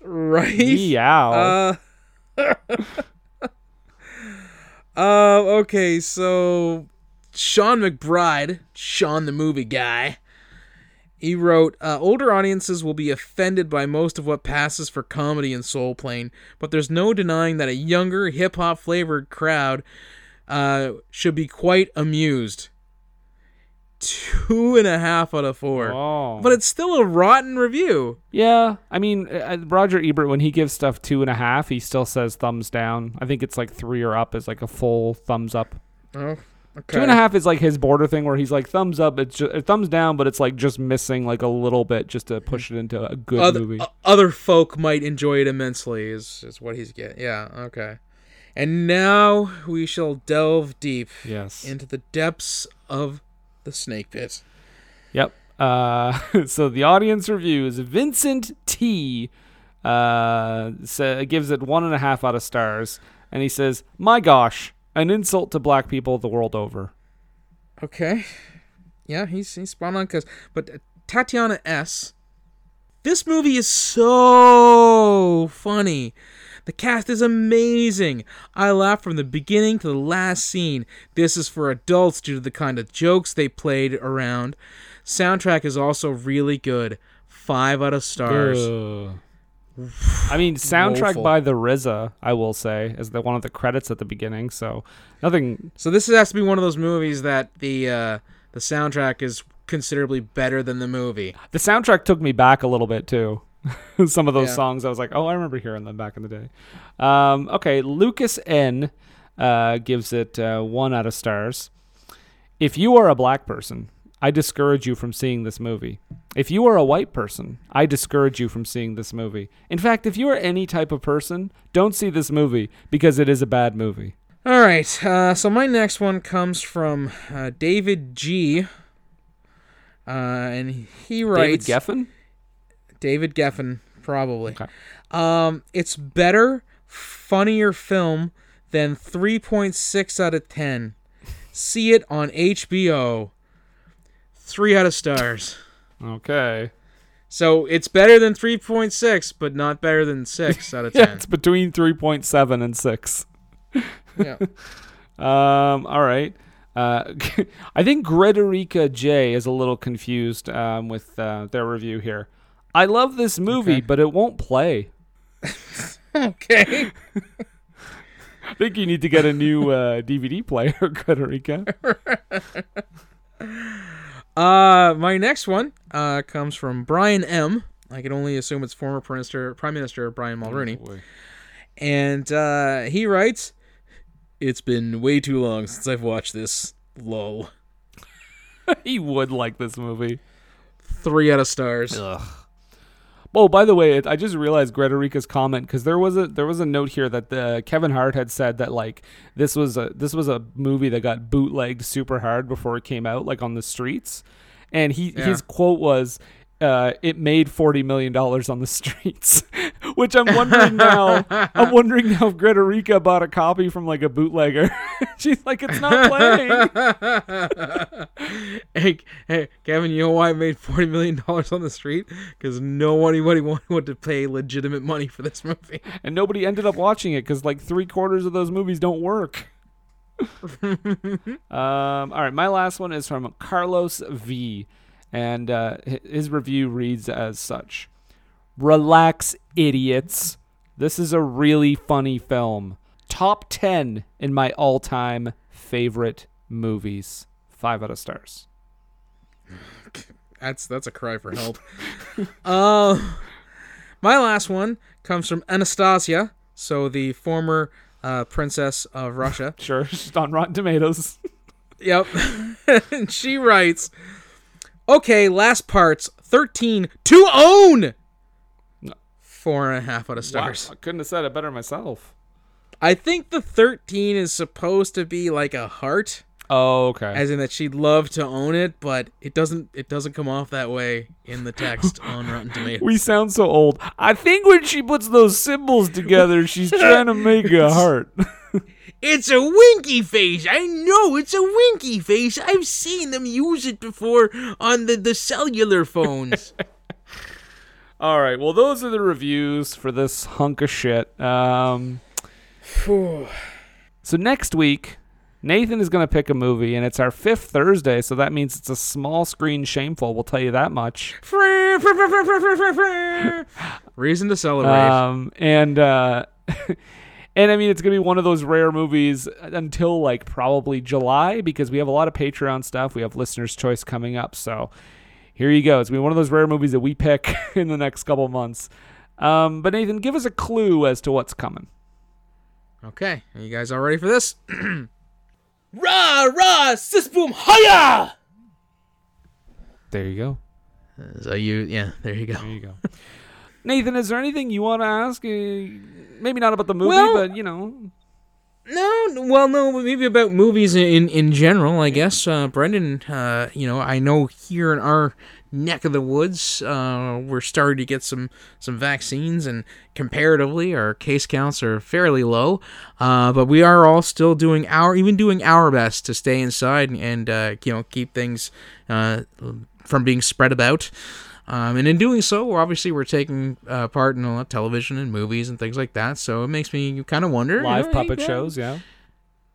right? Meow. Uh, uh, okay, so Sean McBride, Sean the movie guy, he wrote, uh, older audiences will be offended by most of what passes for comedy in Soul Plane, but there's no denying that a younger, hip hop flavored crowd uh, should be quite amused. Two and a half out of four. oh. But it's still a rotten review. yeah, I mean, uh, Roger Ebert, when he gives stuff two and a half, he still says thumbs down. I think it's like three or up is like a full thumbs up. Oh, okay. Two and a half is like his border thing where he's like thumbs up, it's just, thumbs down, but it's like just missing like a little bit just to push it into a good other, movie. o- other folk might enjoy it immensely is, is what he's getting yeah okay and now we shall delve deep yes. into the depths of the snake pit Yep. Uh, <laughs> so the audience review is Vincent T. Uh, gives it one and a half out of stars, and he says, "My gosh, an insult to black people the world over." okay yeah he's, he's spot on because but uh, tatiana s this movie is so funny the cast is amazing. I laughed from the beginning to the last scene. This is for adults due to the kind of jokes they played around. Soundtrack is also really good. Five out of stars. Ugh. I mean, soundtrack Woeful. by the RZA, I will say, is the one of the credits at the beginning. So nothing. So this has to be one of those movies that the uh, the soundtrack is considerably better than the movie. The soundtrack took me back a little bit too. <laughs> Some of those Yeah. songs, I was like, oh, I remember hearing them back in the day. Um, okay, Lucas N uh, gives it uh, one out of stars. If you are a black person, I discourage you from seeing this movie. If you are a white person, I discourage you from seeing this movie. In fact, if you are any type of person, don't see this movie because it is a bad movie. All right. Uh, so my next one comes from uh, David G. Uh, and he writes David Geffen? David Geffen, probably. Okay. Um, it's better, funnier film than 3.6 out of 10. See it on HBO. Three out of stars. Okay. So it's better than 3.6, but not better than 6 <laughs> out of 10. Yeah, it's between 3.7 and 6. <laughs> yeah. <laughs> Um, all right. Uh, I think Grederica J is a little confused um, with uh, their review here. I love this movie, Okay. but it won't play. Okay. I think you need to get a new uh, DVD player, Grederica. Uh, my next one uh, comes from Brian M. I can only assume it's former Prime Minister, Prime Minister Brian Mulroney. And uh, he writes, It's been way too long since I've watched this. Lol. <laughs> he would like this movie. Three out of stars. Oh, by the way, I just realized Grederica's comment because there was a there was a note here that the Kevin Hart had said that like this was a this was a movie that got bootlegged super hard before it came out like on the streets, and he Yeah. his quote was. Uh, it made forty million dollars on the streets, <laughs> which I'm wondering now. I'm <laughs> wondering now if Grederica bought a copy from like a bootlegger. <laughs> She's like, it's not playing. hey, hey, Kevin, you know why I made $40 million on the street? Because nobody wanted to pay legitimate money for this movie. and nobody ended up watching it because like three quarters of those movies don't work. um, all right, my last one is from Carlos V, and uh, his review reads as such: "Relax, idiots. This is a really funny film. Top ten in my all-time favorite movies. Five out of stars." <laughs> That's that's a cry for help. <laughs> uh, my last one comes from Anastasia, so the former uh, princess of Russia. <laughs> Sure, she's on Rotten Tomatoes. Yep. and she writes, "Okay, last parts, thirteen to own." Four and a half out of stars. Wow, I couldn't have said it better myself. I think the thirteen is supposed to be like a heart, Oh, okay. as in that she'd love to own it, but it doesn't. It doesn't come off that way in the text <laughs> on Rotten Tomatoes. We sound so old. I think when she puts those symbols together, she's trying to make a <laughs> heart. <laughs> It's a winky face. I know it's a winky face. I've seen them use it before on the, the cellular phones. <laughs> All right. Well, those are the reviews for this hunk of shit. Um, <sighs> so next week, Nathan is going to pick a movie, and it's our fifth Thursday, so that means it's a small screen shameful. We'll tell you that much. Reason to celebrate. Um, and uh, <laughs> and I mean, it's gonna be one of those rare movies until like probably July because we have a lot of Patreon stuff. We have listeners' choice coming up, so here you go. It's gonna be one of those rare movies that we pick <laughs> in the next couple months. Um, but Nathan, give us a clue as to what's coming. okay, are you guys all ready for this? <clears throat> rah rah, sis boom hiya. There you go. So you, yeah, there you go. There you go. <laughs> Nathan, is there anything you want to ask? Uh, maybe not about the movie, Well- but you know, No, well, no, but maybe about movies in in general. I guess, uh, Brendan. Uh, you know, I know here in our neck of the woods, uh, we're starting to get some some vaccines, and comparatively, our case counts are fairly low. Uh, but we are all still doing our even doing our best to stay inside and, and uh, you know keep things uh, from being spread about. Um, and in doing so, we're obviously we're taking uh, part in a lot of television and movies and things like that. So it makes me kind of wonder. live know, puppet hey, shows, yeah.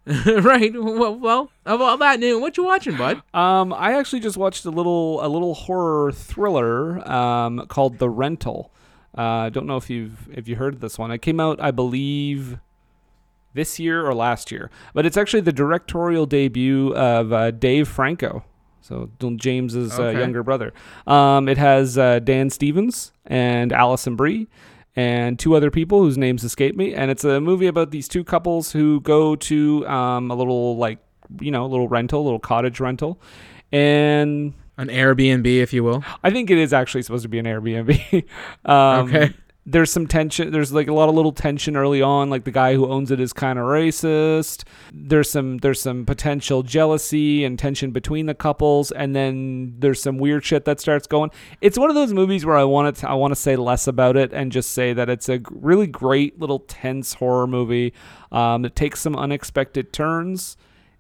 <laughs> right. Well, well, about that, new, what you watching, bud? Um, I actually just watched a little a little horror thriller um, called The Rental. I uh, don't know if you've if you heard of this one. It came out, I believe, this year or last year, but it's actually the directorial debut of uh, Dave Franco. So James's uh, younger brother. Um, it has uh, Dan Stevens and Alison Brie and two other people whose names escape me. And it's a movie about these two couples who go to um, a little like you know a little rental, a little cottage rental, and An Airbnb, if you will. I think it is actually supposed to be an Airbnb. <laughs> um, Okay. There's some tension. There's like a lot of little tension early on. Like the guy who owns it is kind of racist. There's some there's some potential jealousy and tension between the couples, and then there's some weird shit that starts going. It's one of those movies where I want to I want to say less about it and just say that it's a really great little tense horror movie. Um, it takes some unexpected turns,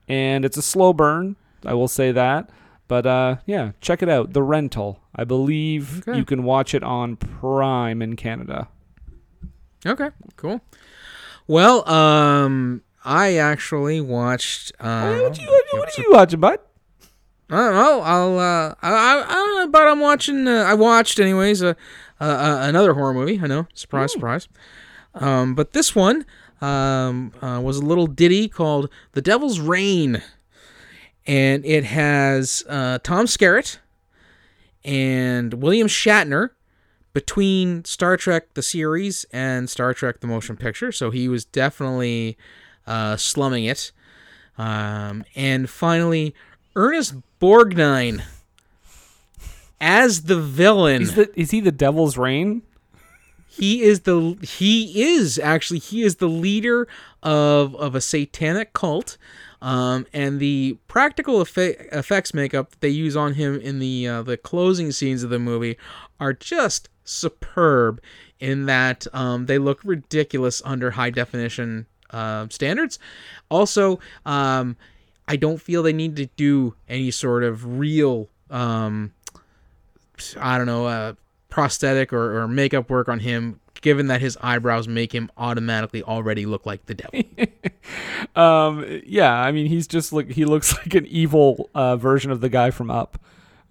and it's a slow burn. I will say that. But uh, yeah, check it out. The Rental. I believe Okay. you can watch it on Prime in Canada. Okay, cool. Well, um, I actually watched. Uh, what, you, what are you watching, bud? I don't know. I'll. Uh, I, I, I don't know, but I'm watching. Uh, I watched, anyways. Uh, uh, uh, another horror movie. I know. Surprise, surprise. Um, but this one um, uh, was a little ditty called "The Devil's Rain," and it has uh, Tom Skerritt and William Shatner between Star Trek the series and Star Trek the motion picture. So he was definitely uh, slumming it. Um, and finally, Ernest Borgnine as the villain. Is, the, is he the Devil's Rain? He is the he is actually he is the leader of of a satanic cult. Um, and the practical effe- effects makeup they use on him in the uh, the closing scenes of the movie are just superb. In that um, they look ridiculous under high definition uh, standards. Also, um, I don't feel they need to do any sort of real um, I don't know, uh, prosthetic or, or makeup work on him, given that his eyebrows make him automatically already look like the devil. <laughs> Um, yeah, I mean he's just like he looks <laughs> like an evil uh, version of the guy from Up.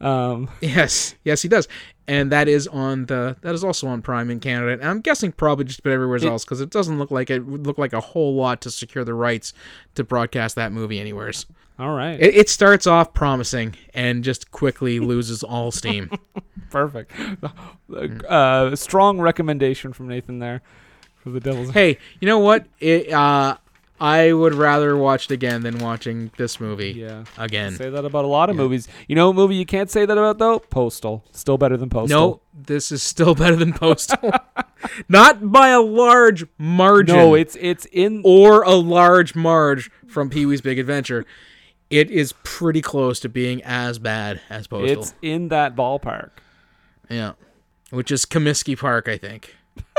Um, yes, yes, he does, and that is on the that is also on Prime in Canada. And I'm guessing probably just about everywhere else because it doesn't look like it would look like a whole lot to secure the rights to broadcast that movie anywheres. all right, It, it starts off promising and just quickly <laughs> loses all steam. <laughs> perfect. <laughs> Uh, strong recommendation from Nathan there for the Devil's. hey, you know what? It, uh, I would rather watch it again than watching this movie Yeah. again. Say that about a lot of movies. You know what movie you can't say that about though? Postal. Still better than Postal. No, this is still <laughs> better than Postal. Not by a large margin. No, it's it's in or a large marge from Pee Wee's Big Adventure. It is pretty close to being as bad as Postal. it's in that ballpark. yeah, which is Comiskey Park, I think. <laughs>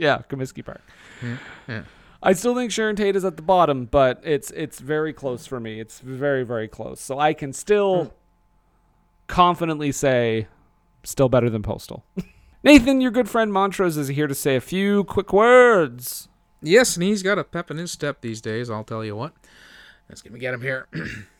Yeah, Comiskey Park. yeah. I still think Sharon Tate is at the bottom, but it's it's very close for me. It's very very close. So I can still hmm. confidently say still better than Postal. <laughs> Nathan, your good friend Montrose is here to say a few quick words. Yes, and he's got a pep in his step these days. I'll tell you what. Let's get me get him here. <clears throat>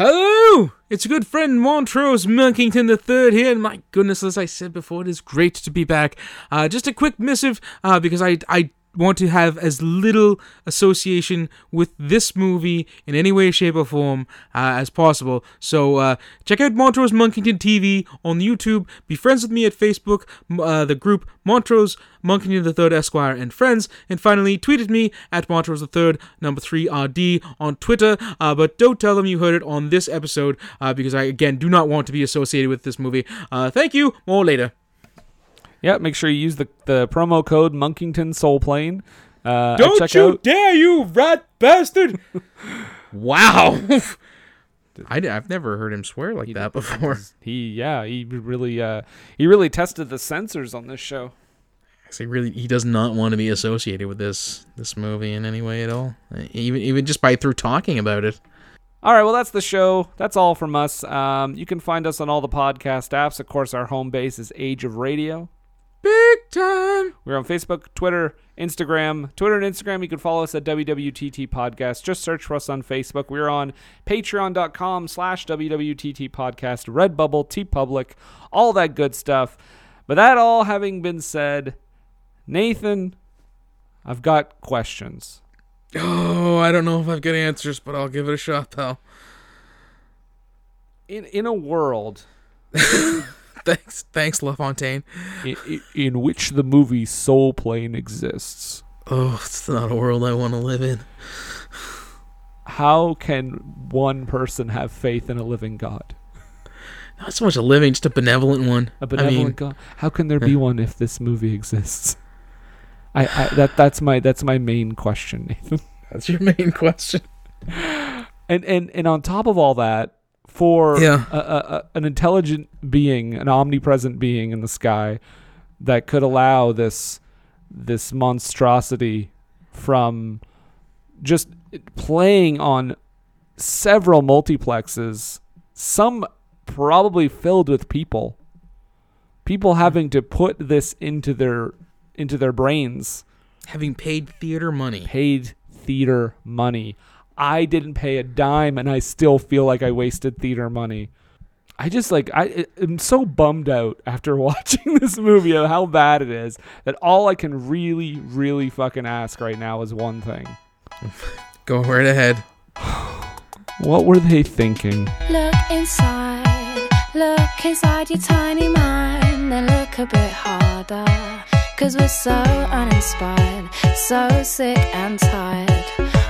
Hello, it's a good friend Montrose Monkington III here, and my goodness, as I said before, it is great to be back. Uh, just a quick missive, uh, because I I want to have as little association with this movie in any way, shape, or form uh, as possible. So uh, check out Montrose Monkington TV on YouTube. Be friends with me at Facebook, uh, the group Montrose Monkington the Third Esquire and friends. And finally, tweet at me at Montrose the Third number three RD on Twitter. Uh, but don't tell them you heard it on this episode uh, because I again do not want to be associated with this movie. Uh, thank you. More later. Yeah, make sure you use the the promo code Monkington Soul Plane. Uh, Don't you checkout. dare, you rat bastard! <laughs> wow. <laughs> I, have never heard him swear like that before. <laughs> He yeah, he really uh he really tested the censors on this show. He really he does not want to be associated with this this movie in any way at all. Even even just by through talking about it. All right, well, that's the show. That's all from us. Um, you can find us on all the podcast apps. Of course, our home base is Age of Radio. Big time. We're on Facebook, Twitter, Instagram. Twitter and Instagram, you can follow us at WWTT Podcast. Just search for us on Facebook. We're on patreon.com slash WWTT Podcast, Redbubble, TeePublic, all that good stuff. But that all having been said, Nathan, I've got questions. Oh, I don't know if I've got answers, but I'll give it a shot, pal. in in a world <laughs> Thanks, thanks, LaFontaine. in, in which the movie Soul Plane exists, Oh, it's not a world I want to live in. how can one person have faith in a living God? Not so much a living, just a benevolent one. A benevolent I mean, God. How can there be one if this movie exists? I, I that that's my that's my main question, Nathan. that's your main question. <laughs> And and and on top of all that, for Yeah. a, a, an intelligent being, an omnipresent being in the sky, that could allow this this monstrosity from just playing on several multiplexes, some probably filled with people. People hmm. having to put this into their into their brains Having paid theater money. paid theater money. I didn't pay a dime and I still feel like I wasted theater money. I just like I am so bummed out after <laughs> watching this movie of how bad it is that all I can really really fucking ask right now is one thing. Go right ahead. <sighs> What were they thinking? Look inside, look inside your tiny mind, then look a bit harder. Cause we're so uninspired, so sick and tired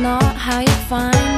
Not how you find